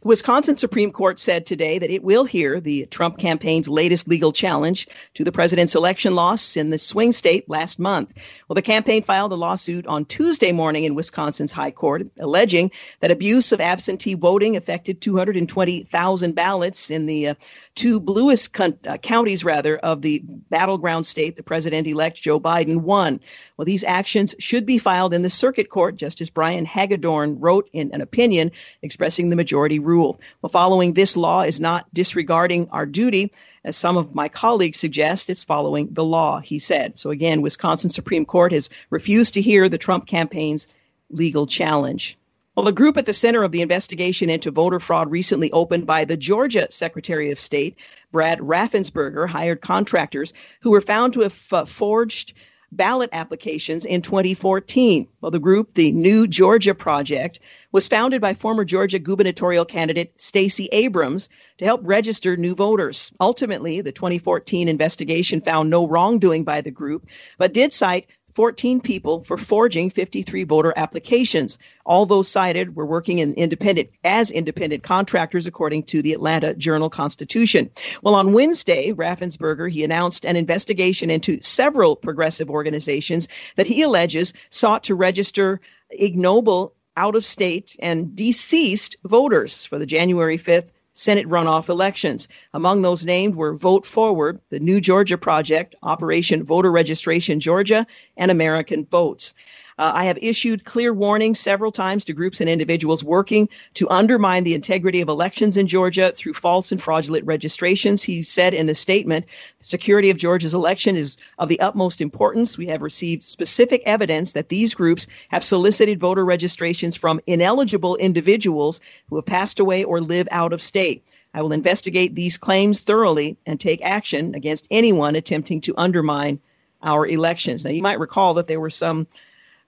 S1: The Wisconsin Supreme Court said today that it will hear the Trump campaign's latest legal challenge to the president's election loss in the swing state last month. Well, the campaign filed a lawsuit on Tuesday morning in Wisconsin's High Court, alleging that abuse of absentee voting affected 220,000 ballots in the uh, two bluest con- uh, counties, rather, of the battleground state the president-elect Joe Biden won. Well, these actions should be filed in the circuit court, Justice Brian Hagedorn wrote in an opinion expressing the majority rule. Well, following this law is not disregarding our duty. As some of my colleagues suggest, it's following the law, he said. So again, Wisconsin Supreme Court has refused to hear the Trump campaign's legal challenge. Well, the group at the center of the investigation into voter fraud recently opened by the Georgia Secretary of State, Brad Raffensperger, hired contractors who were found to have uh, forged ballot applications in 2014. Well, the group, the New Georgia Project, was founded by former Georgia gubernatorial candidate Stacey Abrams to help register new voters. Ultimately, the 2014 investigation found no wrongdoing by the group, but did cite 14 people for forging 53 voter applications. All those cited were working in independent as independent contractors according to the Atlanta Journal Constitution. Well, on Wednesday, Raffensperger, he announced an investigation into several progressive organizations that he alleges sought to register ignoble out of state and deceased voters for the January 5th Senate runoff elections. Among those named were Vote Forward, the New Georgia Project, Operation Voter Registration Georgia, and American Votes. Uh, I have issued clear warnings several times to groups and individuals working to undermine the integrity of elections in Georgia through false and fraudulent registrations. He said in the statement, the security of Georgia's election is of the utmost importance. We have received specific evidence that these groups have solicited voter registrations from ineligible individuals who have passed away or live out of state. I will investigate these claims thoroughly and take action against anyone attempting to undermine our elections. Now, you might recall that there were some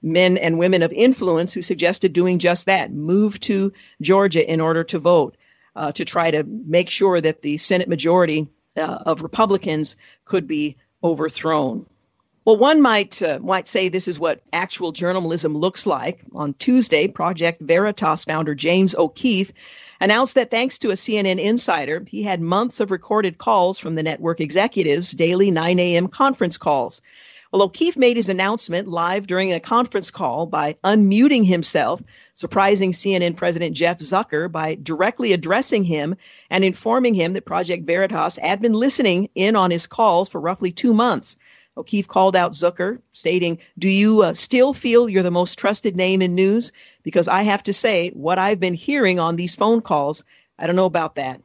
S1: men and women of influence who suggested doing just that move to Georgia in order to vote, uh, to try to make sure that the Senate majority uh, of Republicans could be overthrown. Well, one might uh, might say this is what actual journalism looks like. On Tuesday, Project Veritas founder James O'Keefe announced that thanks to a CNN insider, he had months of recorded calls from the network executives, daily 9 a.m. conference calls. Well, O'Keefe made his announcement live during a conference call by unmuting himself, surprising CNN President Jeff Zucker by directly addressing him and informing him that Project Veritas had been listening in on his calls for roughly two months. O'Keefe called out Zucker, stating, Do you uh, still feel you're the most trusted name in news? Because I have to say, what I've been hearing on these phone calls, I don't know about that.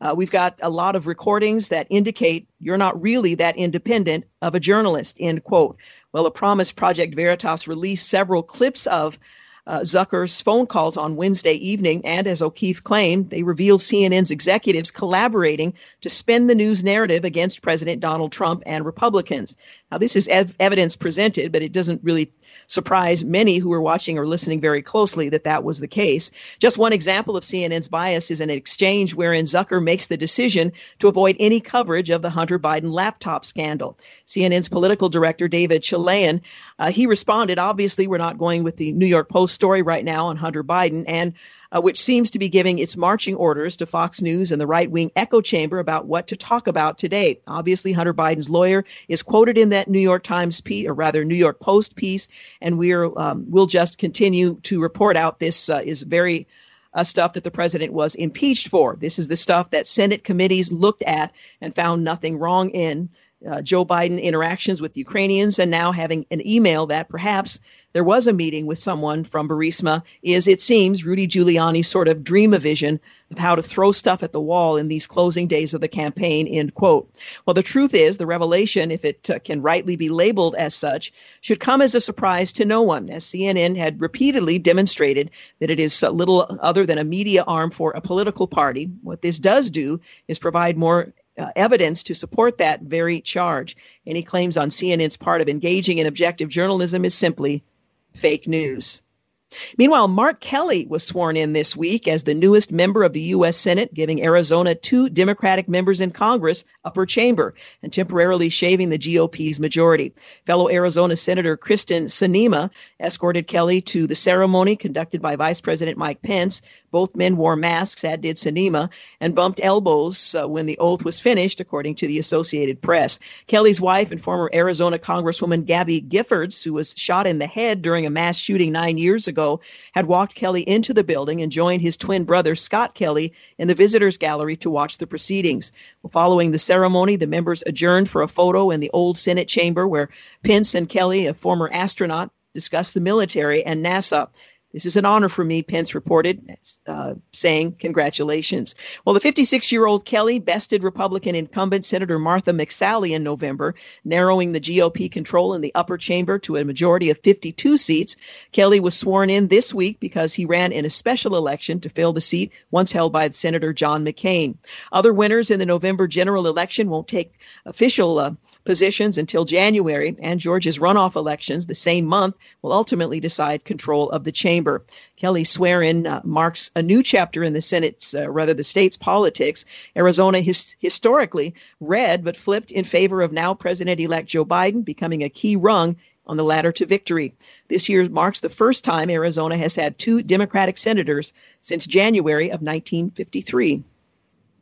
S1: Uh, we've got a lot of recordings that indicate you're not really that independent of a journalist, end quote. Well, a Promise Project Veritas released several clips of uh, Zucker's phone calls on Wednesday evening, and as O'Keefe claimed, they reveal CNN's executives collaborating to spin the news narrative against President Donald Trump and Republicans. Now, this is ev- evidence presented, but it doesn't really surprise many who were watching or listening very closely that that was the case. Just one example of CNN's bias is an exchange wherein Zucker makes the decision to avoid any coverage of the Hunter Biden laptop scandal. CNN's political director, David Chalian, uh, he responded, obviously, we're not going with the New York Post story right now on Hunter Biden, and uh, which seems to be giving its marching orders to Fox News and the right wing echo chamber about what to talk about today. Obviously, Hunter Biden's lawyer is quoted in that New York Times piece, or rather New York Post piece, and we're um, we'll just continue to report out this uh, is very uh, stuff that the president was impeached for. This is the stuff that Senate committees looked at and found nothing wrong in. Uh, Joe Biden interactions with Ukrainians and now having an email that perhaps there was a meeting with someone from Burisma is, it seems, Rudy Giuliani's sort of dream a vision of how to throw stuff at the wall in these closing days of the campaign, end quote. Well, the truth is, the revelation, if it uh, can rightly be labeled as such, should come as a surprise to no one, as CNN had repeatedly demonstrated that it is little other than a media arm for a political party. What this does do is provide more uh, evidence to support that very charge. Any claims on CNN's part of engaging in objective journalism is simply fake news. Meanwhile, Mark Kelly was sworn in this week as the newest member of the U.S. Senate, giving Arizona two Democratic members in Congress upper chamber and temporarily shaving the GOP's majority. Fellow Arizona Senator Kyrsten Sinema escorted Kelly to the ceremony conducted by Vice President Mike Pence. Both men wore masks, as did Sinema, and bumped elbows uh, when the oath was finished, according to the Associated Press. Kelly's wife and former Arizona Congresswoman Gabby Giffords, who was shot in the head during a mass shooting nine years ago, had walked Kelly into the building and joined his twin brother, Scott Kelly, in the visitors gallery to watch the proceedings. Well, following the ceremony, the members adjourned for a photo in the old Senate chamber where Pence and Kelly, a former astronaut, discussed the military and NASA. This is an honor for me, Pence reported, uh, saying, Congratulations. Well, the 56 year old Kelly bested Republican incumbent Senator Martha McSally in November, narrowing the GOP control in the upper chamber to a majority of 52 seats. Kelly was sworn in this week because he ran in a special election to fill the seat once held by Senator John McCain. Other winners in the November general election won't take official uh, positions until January, and Georgia's runoff elections the same month will ultimately decide control of the chamber chamber. Kelly's swear-in uh, marks a new chapter in the Senate's, uh, rather the state's politics. Arizona his, historically red, but flipped in favor of now President-elect Joe Biden, becoming a key rung on the ladder to victory. This year marks the first time Arizona has had two Democratic senators since January of 1953.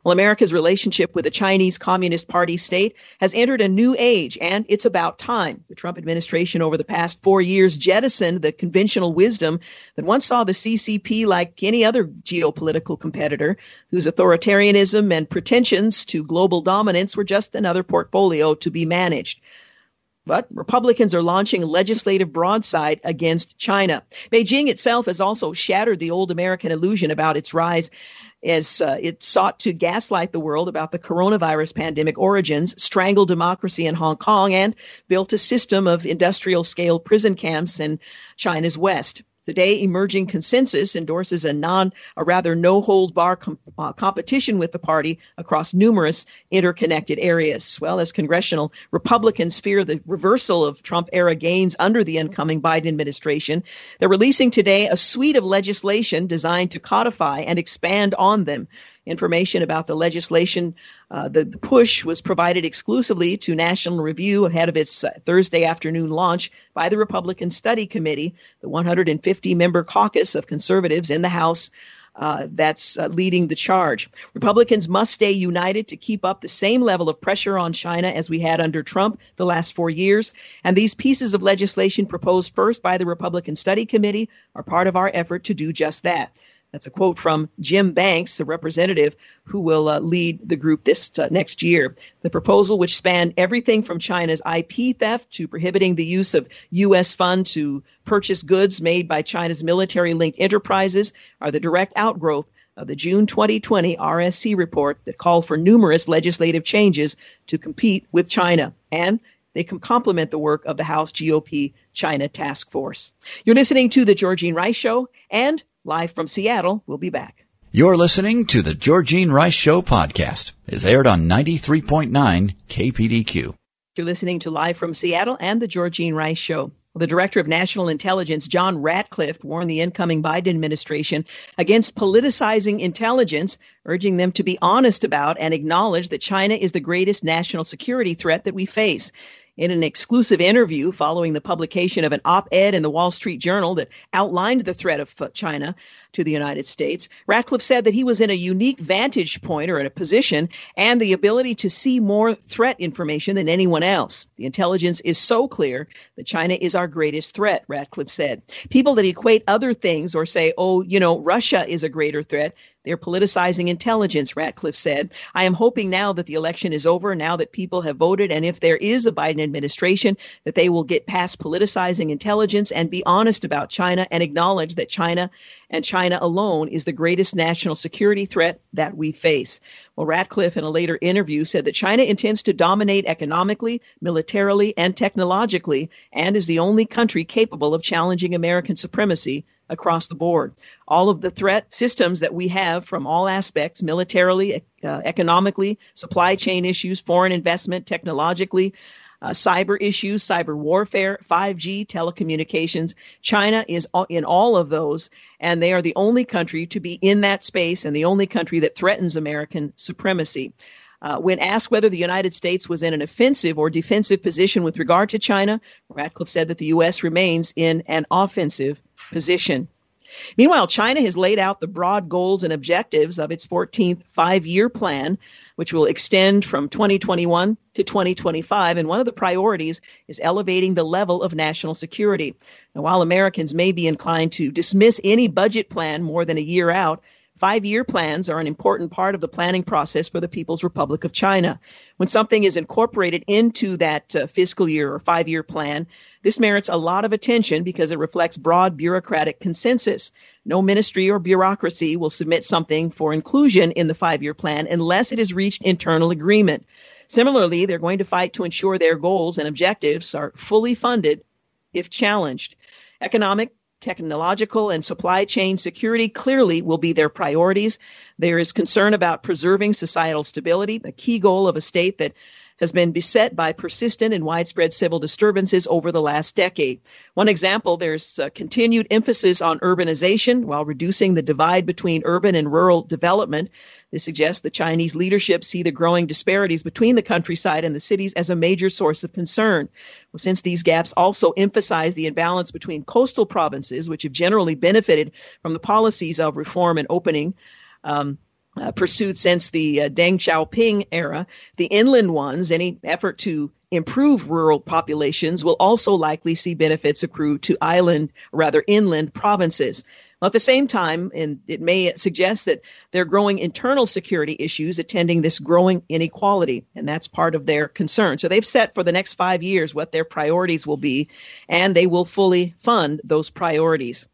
S1: Well, America's relationship with the Chinese Communist Party state has entered a new age, and it's about time. The Trump administration over the past four years jettisoned the conventional wisdom that once saw the CCP like any other geopolitical competitor, whose authoritarianism and pretensions to global dominance were just another portfolio to be managed. But Republicans are launching a legislative broadside against China. Beijing itself has also shattered the old American illusion about its rise as uh, it sought to gaslight the world about the coronavirus pandemic origins, strangle democracy in Hong Kong, and built a system of industrial scale prison camps in China's west. Today, emerging consensus endorses a non, a rather no hold bar com- uh, competition with the party across numerous interconnected areas. Well, as congressional Republicans fear the reversal of Trump era gains under the incoming Biden administration, they're releasing today a suite of legislation designed to codify and expand on them. Information about the legislation, uh, the, the, push was provided exclusively to National Review ahead of its uh, Thursday afternoon launch by the Republican Study Committee, the 150 member caucus of conservatives in the House. Uh, that's uh, leading the charge. Republicans must stay united to keep up the same level of pressure on China as we had under Trump the last four years. And these pieces of legislation proposed first by the Republican Study Committee are part of our effort to do just that. That's a quote from Jim Banks, the representative who will uh, lead the group this uh, next year. The proposal, which spanned everything from China's IP theft to prohibiting the use of U.S. funds to purchase goods made by China's military linked enterprises, are the direct outgrowth of the June 2020 RSC report that called for numerous legislative changes to compete with China. And they can complement the work of the House GOP China Task Force. You're listening to The Georgene Rice Show, and live from Seattle, we'll be back.
S2: You're listening to The Georgene Rice Show podcast. It's aired on 93.9 KPDQ.
S1: You're listening to Live from Seattle and The Georgene Rice Show. The Director of National Intelligence, John Ratcliffe, warned the incoming Biden administration against politicizing intelligence, urging them to be honest about and acknowledge that China is the greatest national security threat that we face. In an exclusive interview following the publication of an op ed in the Wall Street Journal that outlined the threat of China to the United States, Ratcliffe said that he was in a unique vantage point or in a position and the ability to see more threat information than anyone else. The intelligence is so clear that China is our greatest threat, Ratcliffe said. People that equate other things or say, oh, you know, Russia is a greater threat they're politicizing intelligence, Ratcliffe said. I am hoping now that the election is over, now that people have voted, and if there is a Biden administration, that they will get past politicizing intelligence and be honest about China and acknowledge that China and China alone is the greatest national security threat that we face. Well, Ratcliffe, in a later interview, said that China intends to dominate economically, militarily, and technologically, and is the only country capable of challenging American supremacy across the board. All of the threat systems that we have from all aspects, militarily, uh, economically, supply chain issues, foreign investment, technologically, uh, cyber issues, cyber warfare, 5G, telecommunications. China is in all of those, and they are the only country to be in that space and the only country that threatens American supremacy. Uh, when asked whether the United States was in an offensive or defensive position with regard to China, Ratcliffe said that the U.S. remains in an offensive position. Meanwhile, China has laid out the broad goals and objectives of its 14th five year plan, which will extend from 2021 to 2025. And one of the priorities is elevating the level of national security. Now, while Americans may be inclined to dismiss any budget plan more than a year out, Five year plans are an important part of the planning process for the People's Republic of China. When something is incorporated into that uh, fiscal year or five year plan, this merits a lot of attention because it reflects broad bureaucratic consensus. No ministry or bureaucracy will submit something for inclusion in the five year plan unless it has reached internal agreement. Similarly, they're going to fight to ensure their goals and objectives are fully funded if challenged. Economic, technological and supply chain security clearly will be their priorities. There is concern about preserving societal stability, a key goal of a state that has been beset by persistent and widespread civil disturbances over the last decade. One example, there's uh, continued emphasis on urbanization while reducing the divide between urban and rural development. This suggests the Chinese leadership see the growing disparities between the countryside and the cities as a major source of concern. Well, since these gaps also emphasize the imbalance between coastal provinces, which have generally benefited from the policies of reform and opening, um, uh, pursued since the uh, Deng Xiaoping era. The inland ones, any effort to improve rural populations, will also likely see benefits accrue to island, rather inland provinces. At the same time, and it may suggest that there are growing internal security issues attending this growing inequality, and that's part of their concern. So they've set for the next five years what their priorities will be, and they will fully fund those priorities.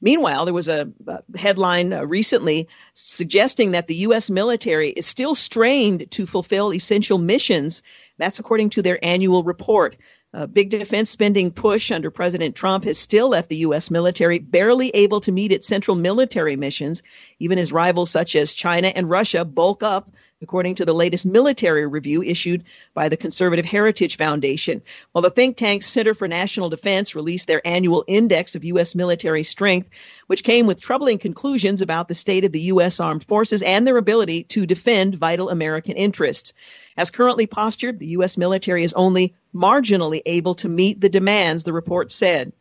S1: Meanwhile, there was a, headline uh, recently suggesting that the U.S. military is still strained to fulfill essential missions. That's according to their annual report. A big defense spending push under President Trump has still left the U.S. military barely able to meet its central military missions, even as rivals such as China and Russia bulk up according to the latest military review issued by the Conservative Heritage Foundation. While the think tank Center for National Defense released their annual index of U.S. military strength, which came with troubling conclusions about the state of the U.S. armed forces and their ability to defend vital American interests. As currently postured, the U.S. military is only marginally able to meet the demands, the report said.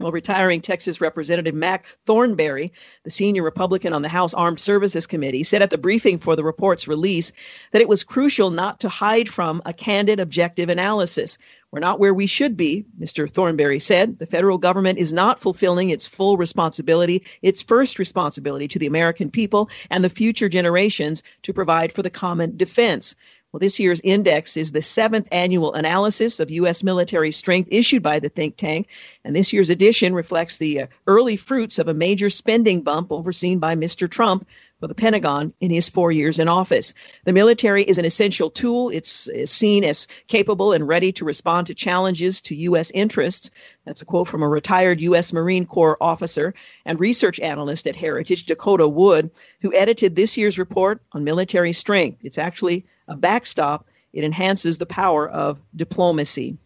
S1: Well, retiring Texas Representative Mac Thornberry, the senior Republican on the House Armed Services Committee, said at the briefing for the report's release that it was crucial not to hide from a candid, objective analysis. We're not where we should be, Mr. Thornberry said. The federal government is not fulfilling its full responsibility, its first responsibility to the American people and the future generations to provide for the common defense. Well, this year's index is the seventh annual analysis of U.S. military strength issued by the think tank, and this year's edition reflects the uh, early fruits of a major spending bump overseen by Mr. Trump for the Pentagon in his four years in office. The military is an essential tool. It's, it's seen as capable and ready to respond to challenges to U.S. interests. That's a quote from a retired U.S. Marine Corps officer and research analyst at Heritage, Dakota Wood, who edited this year's report on military strength. It's actually a backstop, it enhances the power of diplomacy.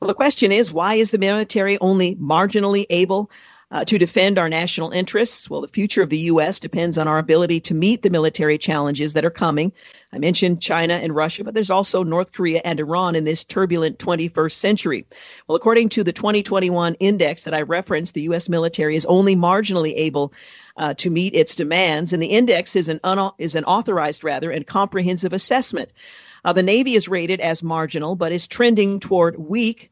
S1: Well, the question is why is the military only marginally able uh, to defend our national interests? Well, the future of the U.S. depends on our ability to meet the military challenges that are coming. I mentioned China and Russia, but there's also North Korea and Iran in this turbulent 21st century. Well, according to the 2021 index that I referenced, the U.S. military is only marginally able uh, to meet its demands, and the index is an un- is an authorized rather and comprehensive assessment. Uh, the Navy is rated as marginal, but is trending toward weak.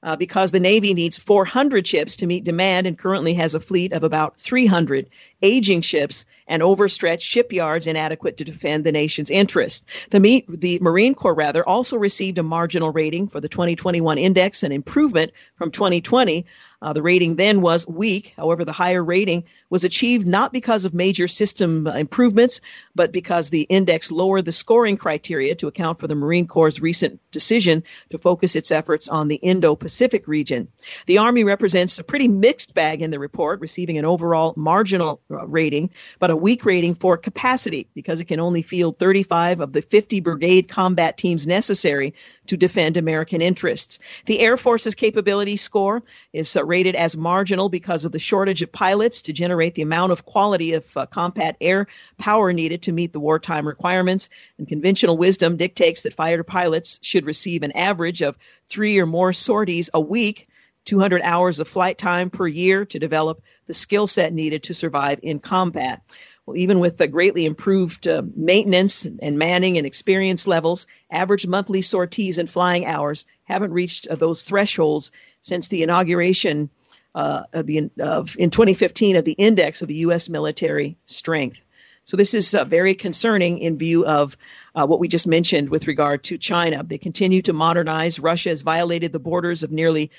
S1: Uh, because the Navy needs 400 ships to meet demand and currently has a fleet of about 300 aging ships and overstretched shipyards inadequate to defend the nation's interests. The, meet, the Marine Corps, rather, also received a marginal rating for the 2021 index, an improvement from 2020, uh, the rating then was weak. However, the higher rating was achieved not because of major system improvements, but because the index lowered the scoring criteria to account for the Marine Corps' recent decision to focus its efforts on the Indo Pacific region. The Army represents a pretty mixed bag in the report, receiving an overall marginal uh, rating, but a weak rating for capacity because it can only field 35 of the 50 brigade combat teams necessary to defend American interests. The Air Force's capability score is uh, rated as marginal because of the shortage of pilots to generate the amount of quality of uh, combat air power needed to meet the wartime requirements. And conventional wisdom dictates that fighter pilots should receive an average of three or more sorties a week. 200 hours of flight time per year to develop the skill set needed to survive in combat. Well, even with the greatly improved uh, maintenance and manning and experience levels, average monthly sorties and flying hours haven't reached uh, those thresholds since the inauguration uh, of the, of, in 2015 of the index of the U.S. military strength. So this is uh, very concerning in view of uh, what we just mentioned with regard to China. They continue to modernize. Russia has violated the borders of nearly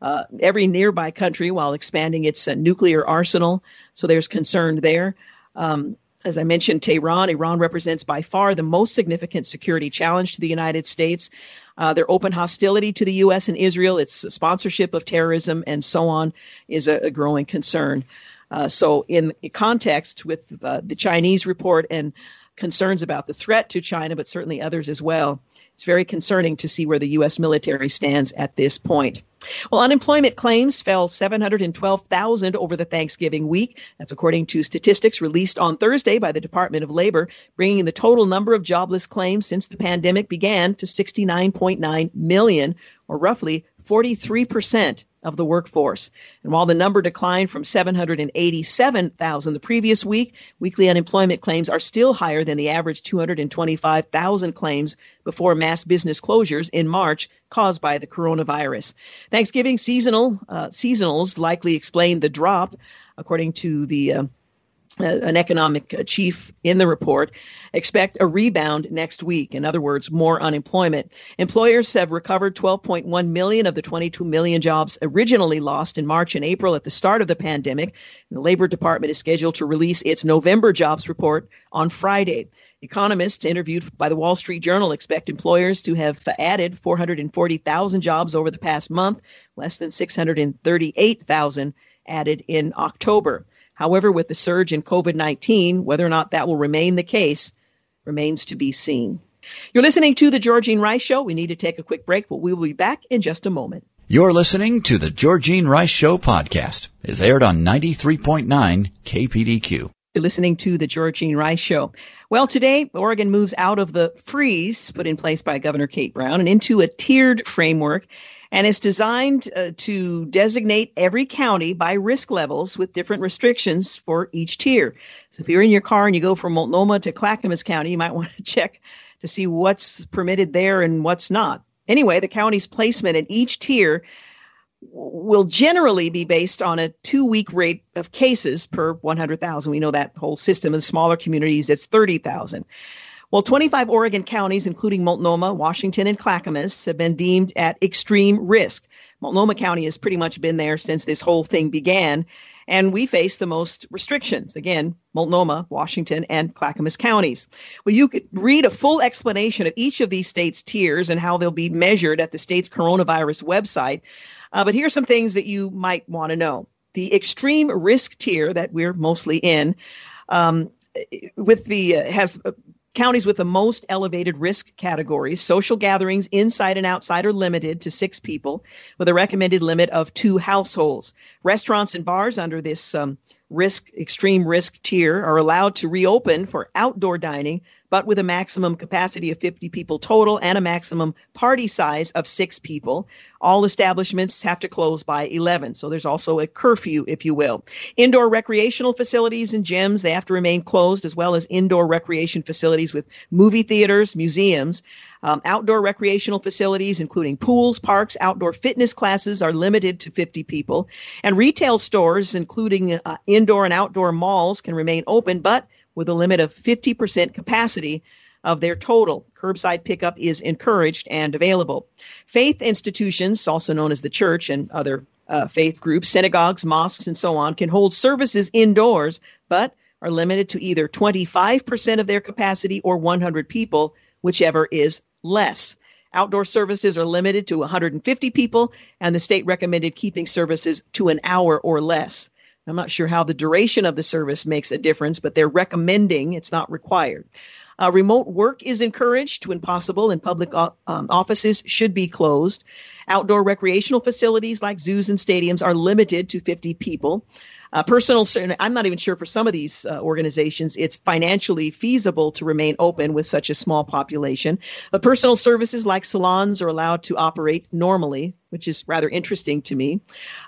S1: uh, every nearby country while expanding its uh, nuclear arsenal. So there's concern there. Um, as I mentioned, Tehran, Iran represents by far the most significant security challenge to the United States. Uh, their open hostility to the U.S. and Israel, its sponsorship of terrorism, and so on, is a, a growing concern. Uh, so, in context with uh, the Chinese report and concerns about the threat to China, but certainly others as well. It's very concerning to see where the U.S. military stands at this point. Well, unemployment claims fell 712,000 over the Thanksgiving week. That's according to statistics released on Thursday by the Department of Labor, bringing the total number of jobless claims since the pandemic began to 69.9 million, or roughly 43 percent of the workforce. And while the number declined from 787,000 the previous week, weekly unemployment claims are still higher than the average 225,000 claims before mass business closures in March caused by the coronavirus. Thanksgiving seasonal uh, seasonals likely explain the drop, according to the uh, an economic uh, chief in the report, expect a rebound next week. In other words, more unemployment. Employers have recovered 12.1 million of the 22 million jobs originally lost in March and April at the start of the pandemic. The Labor Department is scheduled to release its November jobs report on Friday. Economists interviewed by the Wall Street Journal expect employers to have added 440,000 jobs over the past month, less than 638,000 added in October. However, with the surge in COVID 19, whether or not that will remain the case remains to be seen. You're listening to The Georgene Rice Show. We need to take a quick break, but we will be back in just a moment.
S2: You're listening to The Georgene Rice Show podcast. It's aired on 93.9 KPDQ.
S1: You're listening to The Georgene Rice Show. Well, today, Oregon moves out of the freeze put in place by Governor Kate Brown and into a tiered framework and it's designed uh, to designate every county by risk levels with different restrictions for each tier. So if you're in your car and you go from Multnomah to Clackamas County, you might (laughs) want to check to see what's permitted there and what's not. Anyway, the county's placement in each tier will generally be based on a two week rate of cases per 100,000. We know that whole system. In smaller communities, it's 30,000. Well, 25 Oregon counties, including Multnomah, Washington, and Clackamas, have been deemed at extreme risk. Multnomah County has pretty much been there since this whole thing began, and we face the most restrictions. Again, Multnomah, Washington, and Clackamas counties. Well, you could read a full explanation of each of these states' tiers and how they'll be measured at the state's coronavirus website. Uh, but here's some things that you might want to know. The extreme risk tier that we're mostly in um, with the uh, has Counties with the most elevated risk categories, social gatherings inside and outside are limited to six people with a recommended limit of two households. Restaurants and bars under this um, risk, extreme risk tier are allowed to reopen for outdoor dining but with a maximum capacity of 50 people total and a maximum party size of six people. All establishments have to close by 11. So there's also a curfew, if you will. Indoor recreational facilities and gyms, they have to remain closed, as well as indoor recreation facilities with movie theaters, museums. Um, outdoor recreational facilities, including pools, parks, outdoor fitness classes, are limited to 50 people. And retail stores, including uh, indoor and outdoor malls, can remain open, but with a limit of 50% capacity of their total. Curbside pickup is encouraged and available. Faith institutions, also known as the church and other uh, faith groups, synagogues, mosques, and so on, can hold services indoors, but are limited to either 25% of their capacity or 100 people, whichever is less. Outdoor services are limited to 150 people, and the state recommended keeping services to an hour or less. I'm not sure how the duration of the service makes a difference, but they're recommending it's not required. Uh, remote work is encouraged when possible, and public um, offices should be closed. Outdoor recreational facilities like zoos and stadiums are limited to 50 people. Uh, personal, I'm not even sure for some of these uh, organizations it's financially feasible to remain open with such a small population. But personal services like salons are allowed to operate normally, which is rather interesting to me.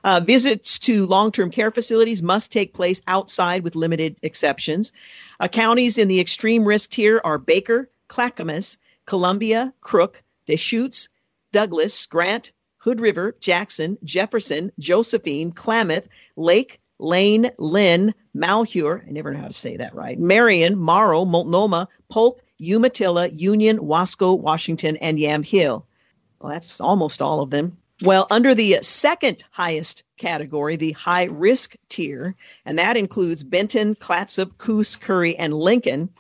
S1: Uh, visits to long term care facilities must take place outside with limited exceptions. Uh, counties in the extreme risk tier are Baker, Clackamas, Columbia, Crook, Deschutes, Douglas, Grant, Hood River, Jackson, Jefferson, Josephine, Klamath, Lake, Lane, Linn, Malheur, I never know how to say that right, Marion, Morrow, Multnomah, Polk, Umatilla, Union, Wasco, Washington, and Yamhill. Well, that's almost all of them. Well, under the second highest category, the high risk tier, and that includes Benton, Clatsop, Coos, Curry, and Lincoln.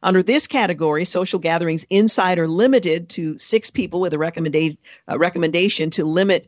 S1: Under this category, social gatherings inside are limited to six people with a recommendation, a uh, recommendation to limit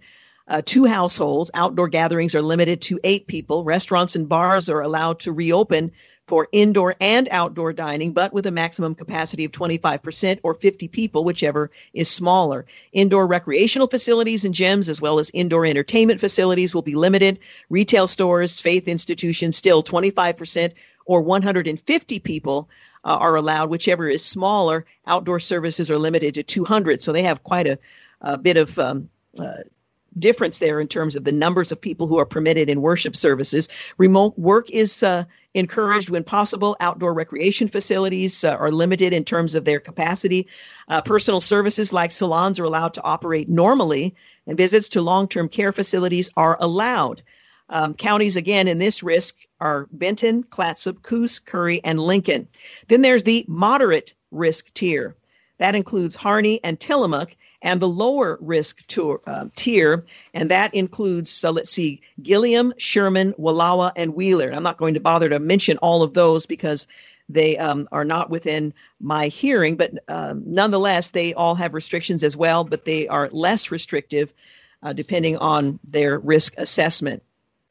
S1: uh, two households. Outdoor gatherings are limited to eight people. Restaurants and bars are allowed to reopen for indoor and outdoor dining, but with a maximum capacity of 25% or 50 people, whichever is smaller. Indoor recreational facilities and gyms, as well as indoor entertainment facilities, will be limited. Retail stores, faith institutions, still 25% or 150 people uh, are allowed, whichever is smaller. Outdoor services are limited to 200, so they have quite a, a bit of um, uh, difference there in terms of the numbers of people who are permitted in worship services. Remote work is uh, encouraged when possible. Outdoor recreation facilities uh, are limited in terms of their capacity. Uh, personal services like salons are allowed to operate normally, and visits to long term care facilities are allowed. Um, counties, again, in this risk are Benton, Clatsop, Coos, Curry, and Lincoln. Then there's the moderate risk tier. That includes Harney and Tillamook, and the lower risk uh, tier, and that includes, so let's see, Gilliam, Sherman, Wallowa, and Wheeler. I'm not going to bother to mention all of those because they um, are not within my hearing, but um, nonetheless, they all have restrictions as well, but they are less restrictive uh, depending on their risk assessment.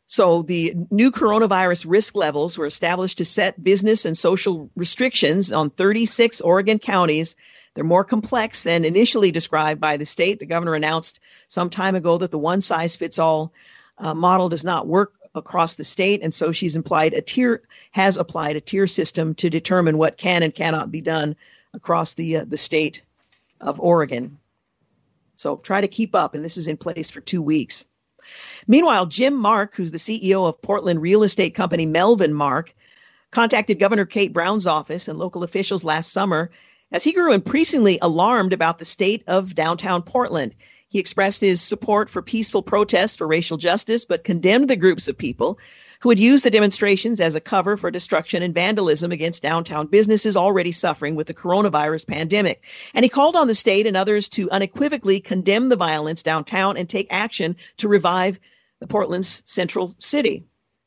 S1: So the new coronavirus risk levels were established to set business and social restrictions on 36 Oregon counties they're more complex than initially described by the state. The governor announced some time ago that the one size fits all uh, model does not work across the state, and so she's implied a tier has applied a tier system to determine what can and cannot be done across the uh, the state of Oregon. So try to keep up, and this is in place for two weeks. Meanwhile, Jim Mark, who's the CEO of Portland real estate company Melvin Mark, contacted Governor Kate Brown's office and local officials last summer as he grew increasingly alarmed about the state of downtown Portland. He expressed his support for peaceful protests for racial justice, but condemned the groups of people who had used the demonstrations as a cover for destruction and vandalism against downtown businesses already suffering with the coronavirus pandemic. And he called on the state and others to unequivocally condemn the violence downtown and take action to revive the Portland's central city.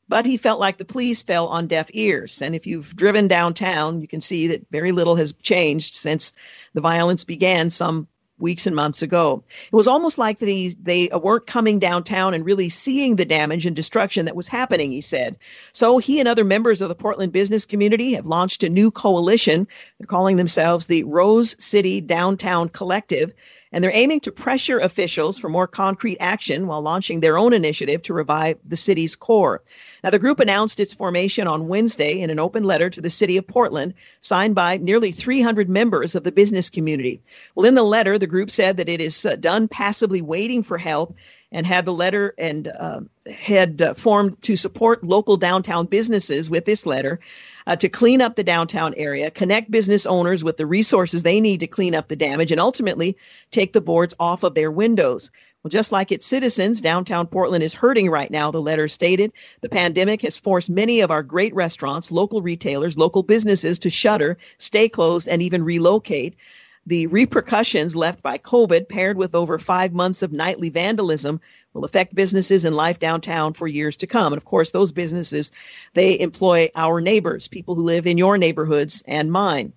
S1: But he felt like the police fell on deaf ears. And if you've driven downtown, you can see that very little has changed since the violence began some weeks and months ago. It was almost like they, they weren't coming downtown and really seeing the damage and destruction that was happening, he said. So he and other members of the Portland business community have launched a new coalition. They're calling themselves the Rose City Downtown Collective and they're aiming to pressure officials for more concrete action while launching their own initiative to revive the city's core. Now, the group announced its formation on Wednesday in an open letter to the city of Portland, signed by nearly 300 members of the business community. Well, in the letter, the group said that it is uh, done passively waiting for help and had the letter and uh, had uh, formed to support local downtown businesses with this letter uh, to clean up the downtown area, connect business owners with the resources they need to clean up the damage, and ultimately take the boards off of their windows. Well, just like its citizens, downtown Portland is hurting right now, the letter stated. The pandemic has forced many of our great restaurants, local retailers, local businesses to shutter, stay closed, and even relocate. The repercussions left by COVID, paired with over five months of nightly vandalism, will affect businesses and life downtown for years to come. And of course, those businesses, they employ our neighbors, people who live in your neighborhoods and mine.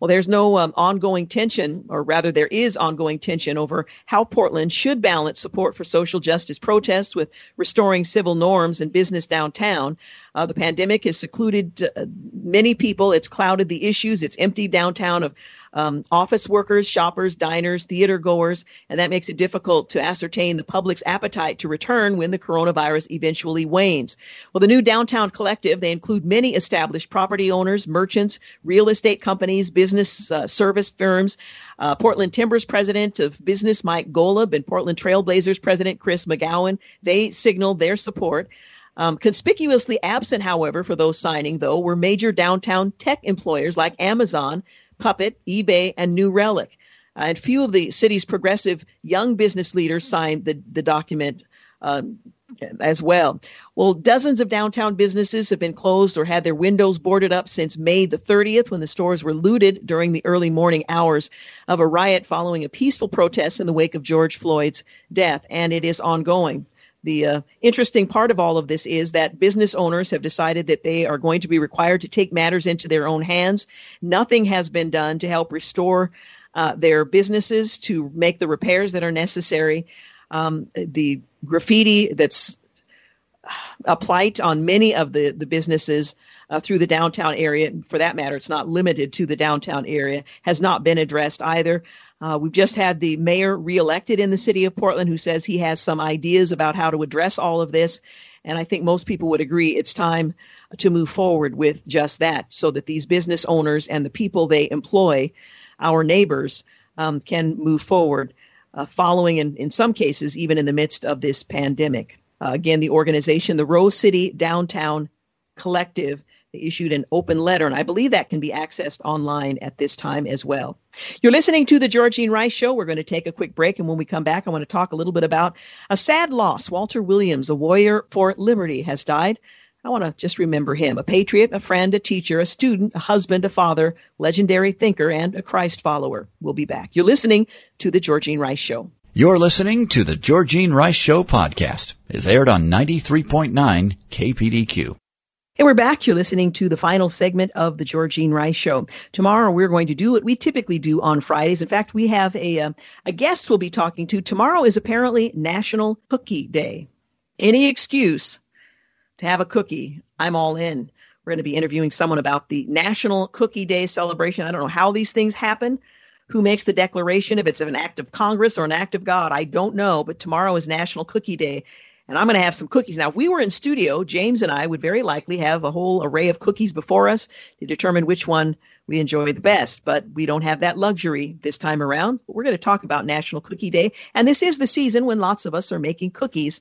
S1: Well, there's no um, ongoing tension, or rather, there is ongoing tension over how Portland should balance support for social justice protests with restoring civil norms and business downtown. Uh, the pandemic has secluded uh, many people. It's clouded the issues. It's emptied downtown of um, office workers, shoppers, diners, theater goers, and that makes it difficult to ascertain the public's appetite to return when the coronavirus eventually wanes. Well, the new downtown collective, they include many established property owners, merchants, real estate companies, business uh, service firms, uh, Portland Timbers president of business Mike Golub and Portland Trailblazers president Chris McGowan. They signaled their support. Um, conspicuously absent, however, for those signing, though, were major downtown tech employers like Amazon, Puppet, eBay, and New Relic. Uh, and few of the city's progressive young business leaders signed the, the document um, as well. Well, dozens of downtown businesses have been closed or had their windows boarded up since May the 30th when the stores were looted during the early morning hours of a riot following a peaceful protest in the wake of George Floyd's death, and it is ongoing. The uh, interesting part of all of this is that business owners have decided that they are going to be required to take matters into their own hands. Nothing has been done to help restore uh, their businesses to make the repairs that are necessary. Um, the graffiti that's a plight on many of the, the businesses uh, through the downtown area. For that matter, it's not limited to the downtown area, has not been addressed either. Uh, we've just had the mayor reelected in the city of Portland who says he has some ideas about how to address all of this. And I think most people would agree it's time to move forward with just that so that these business owners and the people they employ, our neighbors, um, can move forward, uh, following, in, in some cases, even in the midst of this pandemic. Uh, again, the organization, the Rose City Downtown Collective, they issued an open letter, and I believe that can be accessed online at this time as well. You're listening to the Georgene Rice Show. We're going to take a quick break, and when we come back, I want to talk a little bit about a sad loss. Walter Williams, a warrior for liberty, has died. I want to just remember him a patriot, a friend, a teacher, a student, a husband, a father, legendary thinker, and a Christ follower. We'll be back. You're listening to The Georgene Rice Show.
S2: You're listening to The Georgene Rice Show podcast. It's aired on 93.9 KPDQ.
S1: Hey, we're back. You're listening to the final segment of the Georgene Rice Show. Tomorrow, we're going to do what we typically do on Fridays. In fact, we have a uh, a guest we'll be talking to. Tomorrow is apparently National Cookie Day. Any excuse to have a cookie, I'm all in. We're going to be interviewing someone about the National Cookie Day celebration. I don't know how these things happen. Who makes the declaration? If it's an act of Congress or an act of God, I don't know. But tomorrow is National Cookie Day and I'm going to have some cookies. Now, if we were in studio, James and I would very likely have a whole array of cookies before us to determine which one we enjoy the best, but we don't have that luxury this time around. But we're going to talk about National Cookie Day, and this is the season when lots of us are making cookies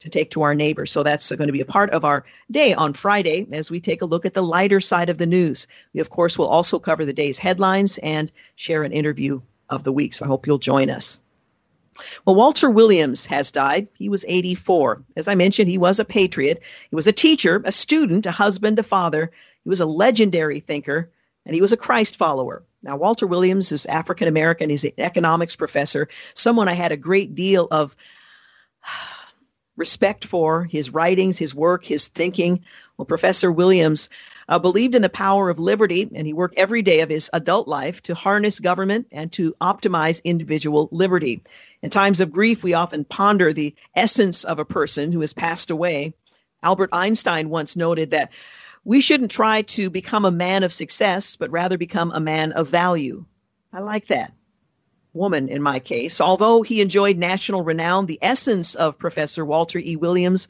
S1: to take to our neighbors. So that's going to be a part of our day on Friday as we take a look at the lighter side of the news. We, of course, will also cover the day's headlines and share an interview of the week. So I hope you'll join us. Well, Walter Williams has died. He was 84. As I mentioned, he was a patriot. He was a teacher, a student, a husband, a father. He was a legendary thinker, and he was a Christ follower. Now, Walter Williams is African American. He's an economics professor, someone I had a great deal of (sighs) respect for his writings, his work, his thinking. Well, Professor Williams uh, believed in the power of liberty, and he worked every day of his adult life to harness government and to optimize individual liberty. In times of grief, we often ponder the essence of a person who has passed away. Albert Einstein once noted that we shouldn't try to become a man of success, but rather become a man of value. I like that. Woman, in my case. Although he enjoyed national renown, the essence of Professor Walter E. Williams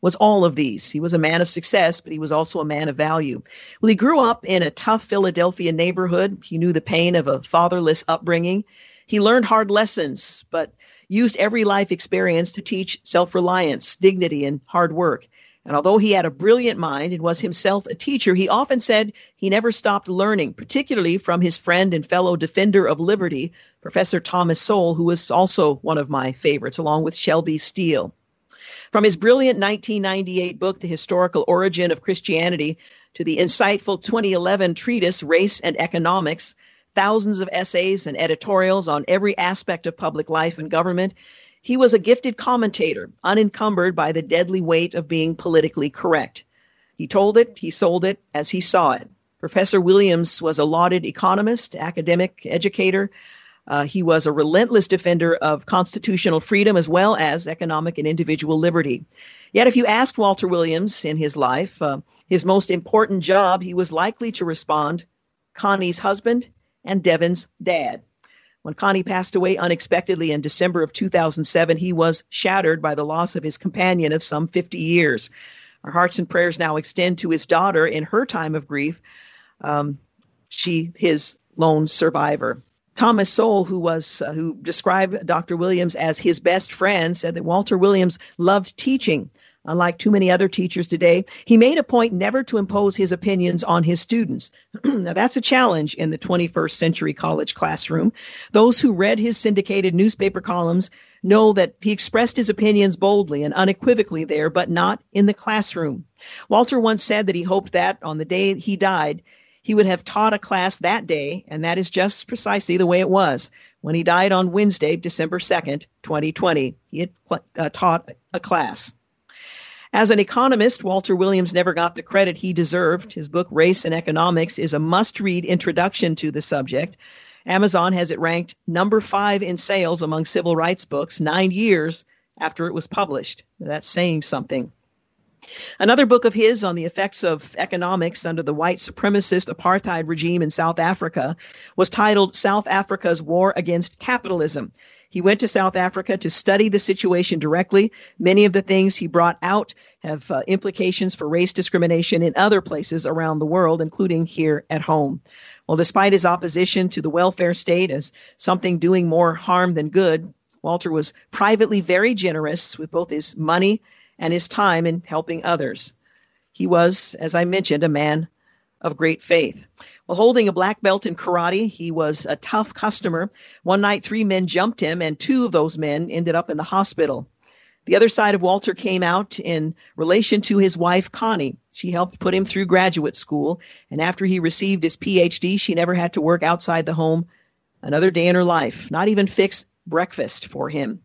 S1: was all of these. He was a man of success, but he was also a man of value. Well, he grew up in a tough Philadelphia neighborhood. He knew the pain of a fatherless upbringing. He learned hard lessons, but used every life experience to teach self reliance, dignity, and hard work. And although he had a brilliant mind and was himself a teacher, he often said he never stopped learning, particularly from his friend and fellow defender of liberty, Professor Thomas Sowell, who was also one of my favorites, along with Shelby Steele. From his brilliant 1998 book, The Historical Origin of Christianity, to the insightful 2011 treatise, Race and Economics, thousands of essays and editorials on every aspect of public life and government. He was a gifted commentator, unencumbered by the deadly weight of being politically correct. He told it, he sold it as he saw it. Professor Williams was a lauded economist, academic, educator. Uh, he was a relentless defender of constitutional freedom as well as economic and individual liberty. Yet, if you asked Walter Williams in his life, uh, his most important job, he was likely to respond Connie's husband and Devin's dad. When Connie passed away unexpectedly in December of 2007, he was shattered by the loss of his companion of some 50 years. Our hearts and prayers now extend to his daughter in her time of grief. Um, she, his lone survivor. Thomas Sowell, who was uh, who described Dr. Williams as his best friend, said that Walter Williams loved teaching. Unlike too many other teachers today, he made a point never to impose his opinions on his students. (clears throat) now, that's a challenge in the 21st century college classroom. Those who read his syndicated newspaper columns know that he expressed his opinions boldly and unequivocally there, but not in the classroom. Walter once said that he hoped that on the day he died, he would have taught a class that day, and that is just precisely the way it was. When he died on Wednesday, December 2nd, 2020, he had uh, taught a class. As an economist, Walter Williams never got the credit he deserved. His book, Race and Economics, is a must read introduction to the subject. Amazon has it ranked number five in sales among civil rights books nine years after it was published. That's saying something. Another book of his on the effects of economics under the white supremacist apartheid regime in South Africa was titled South Africa's War Against Capitalism. He went to South Africa to study the situation directly. Many of the things he brought out have uh, implications for race discrimination in other places around the world, including here at home. Well, despite his opposition to the welfare state as something doing more harm than good, Walter was privately very generous with both his money and his time in helping others. He was, as I mentioned, a man of great faith. Holding a black belt in karate, he was a tough customer. One night, three men jumped him, and two of those men ended up in the hospital. The other side of Walter came out in relation to his wife, Connie. She helped put him through graduate school, and after he received his PhD, she never had to work outside the home another day in her life, not even fix breakfast for him.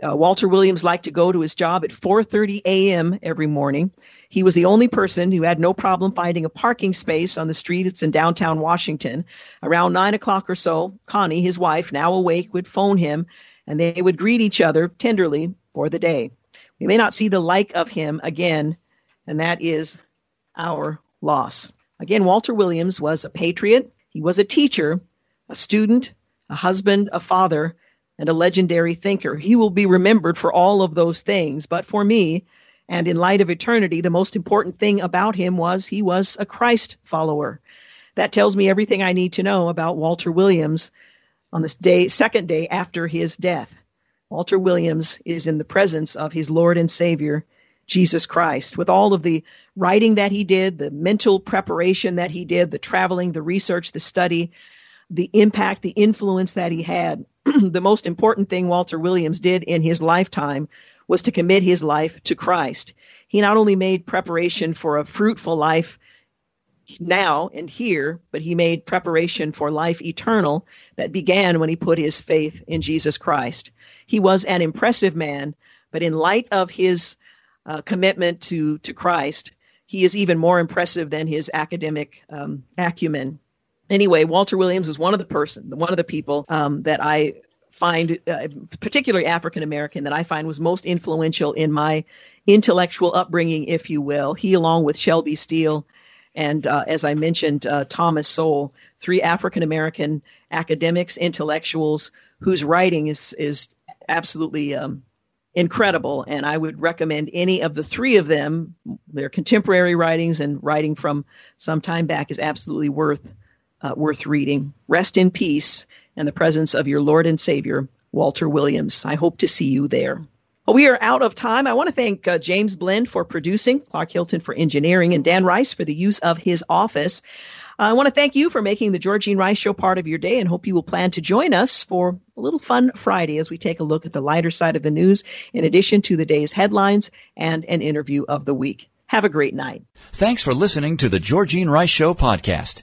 S1: Uh, Walter Williams liked to go to his job at 4:30 a.m. every morning. He was the only person who had no problem finding a parking space on the streets in downtown Washington. Around nine o'clock or so, Connie, his wife, now awake, would phone him, and they would greet each other tenderly for the day. We may not see the like of him again, and that is our loss. Again, Walter Williams was a patriot. He was a teacher, a student, a husband, a father, and a legendary thinker. He will be remembered for all of those things. But for me, and in light of eternity, the most important thing about him was he was a Christ follower. That tells me everything I need to know about Walter Williams on this day, second day after his death. Walter Williams is in the presence of his Lord and Savior, Jesus Christ. With all of the writing that he did, the mental preparation that he did, the traveling, the research, the study, the impact, the influence that he had, (clears throat) the most important thing Walter Williams did in his lifetime was to commit his life to Christ. He not only made preparation for a fruitful life now and here, but he made preparation for life eternal that began when he put his faith in Jesus Christ. He was an impressive man, but in light of his uh, commitment to, to Christ, he is even more impressive than his academic um, acumen anyway, Walter Williams is one of the person, one of the people um, that I find, uh, particularly African American, that I find was most influential in my intellectual upbringing, if you will. He, along with Shelby Steele, and uh, as I mentioned, uh, Thomas Sowell, three African American academics, intellectuals whose writing is is absolutely um, incredible. And I would recommend any of the three of them, their contemporary writings and writing from some time back, is absolutely worth uh, worth reading. Rest in peace in the presence of your Lord and Savior, Walter Williams. I hope to see you there. Well, we are out of time. I want to thank uh, James Blend for producing, Clark Hilton for engineering, and Dan Rice for the use of his office. I want to thank you for making the Georgene Rice Show part of your day and hope you will plan to join us for a little fun Friday as we take a look at the lighter side of the news in addition to the day's headlines and an interview of the week. Have a great night.
S2: Thanks for listening to the Georgene Rice Show podcast.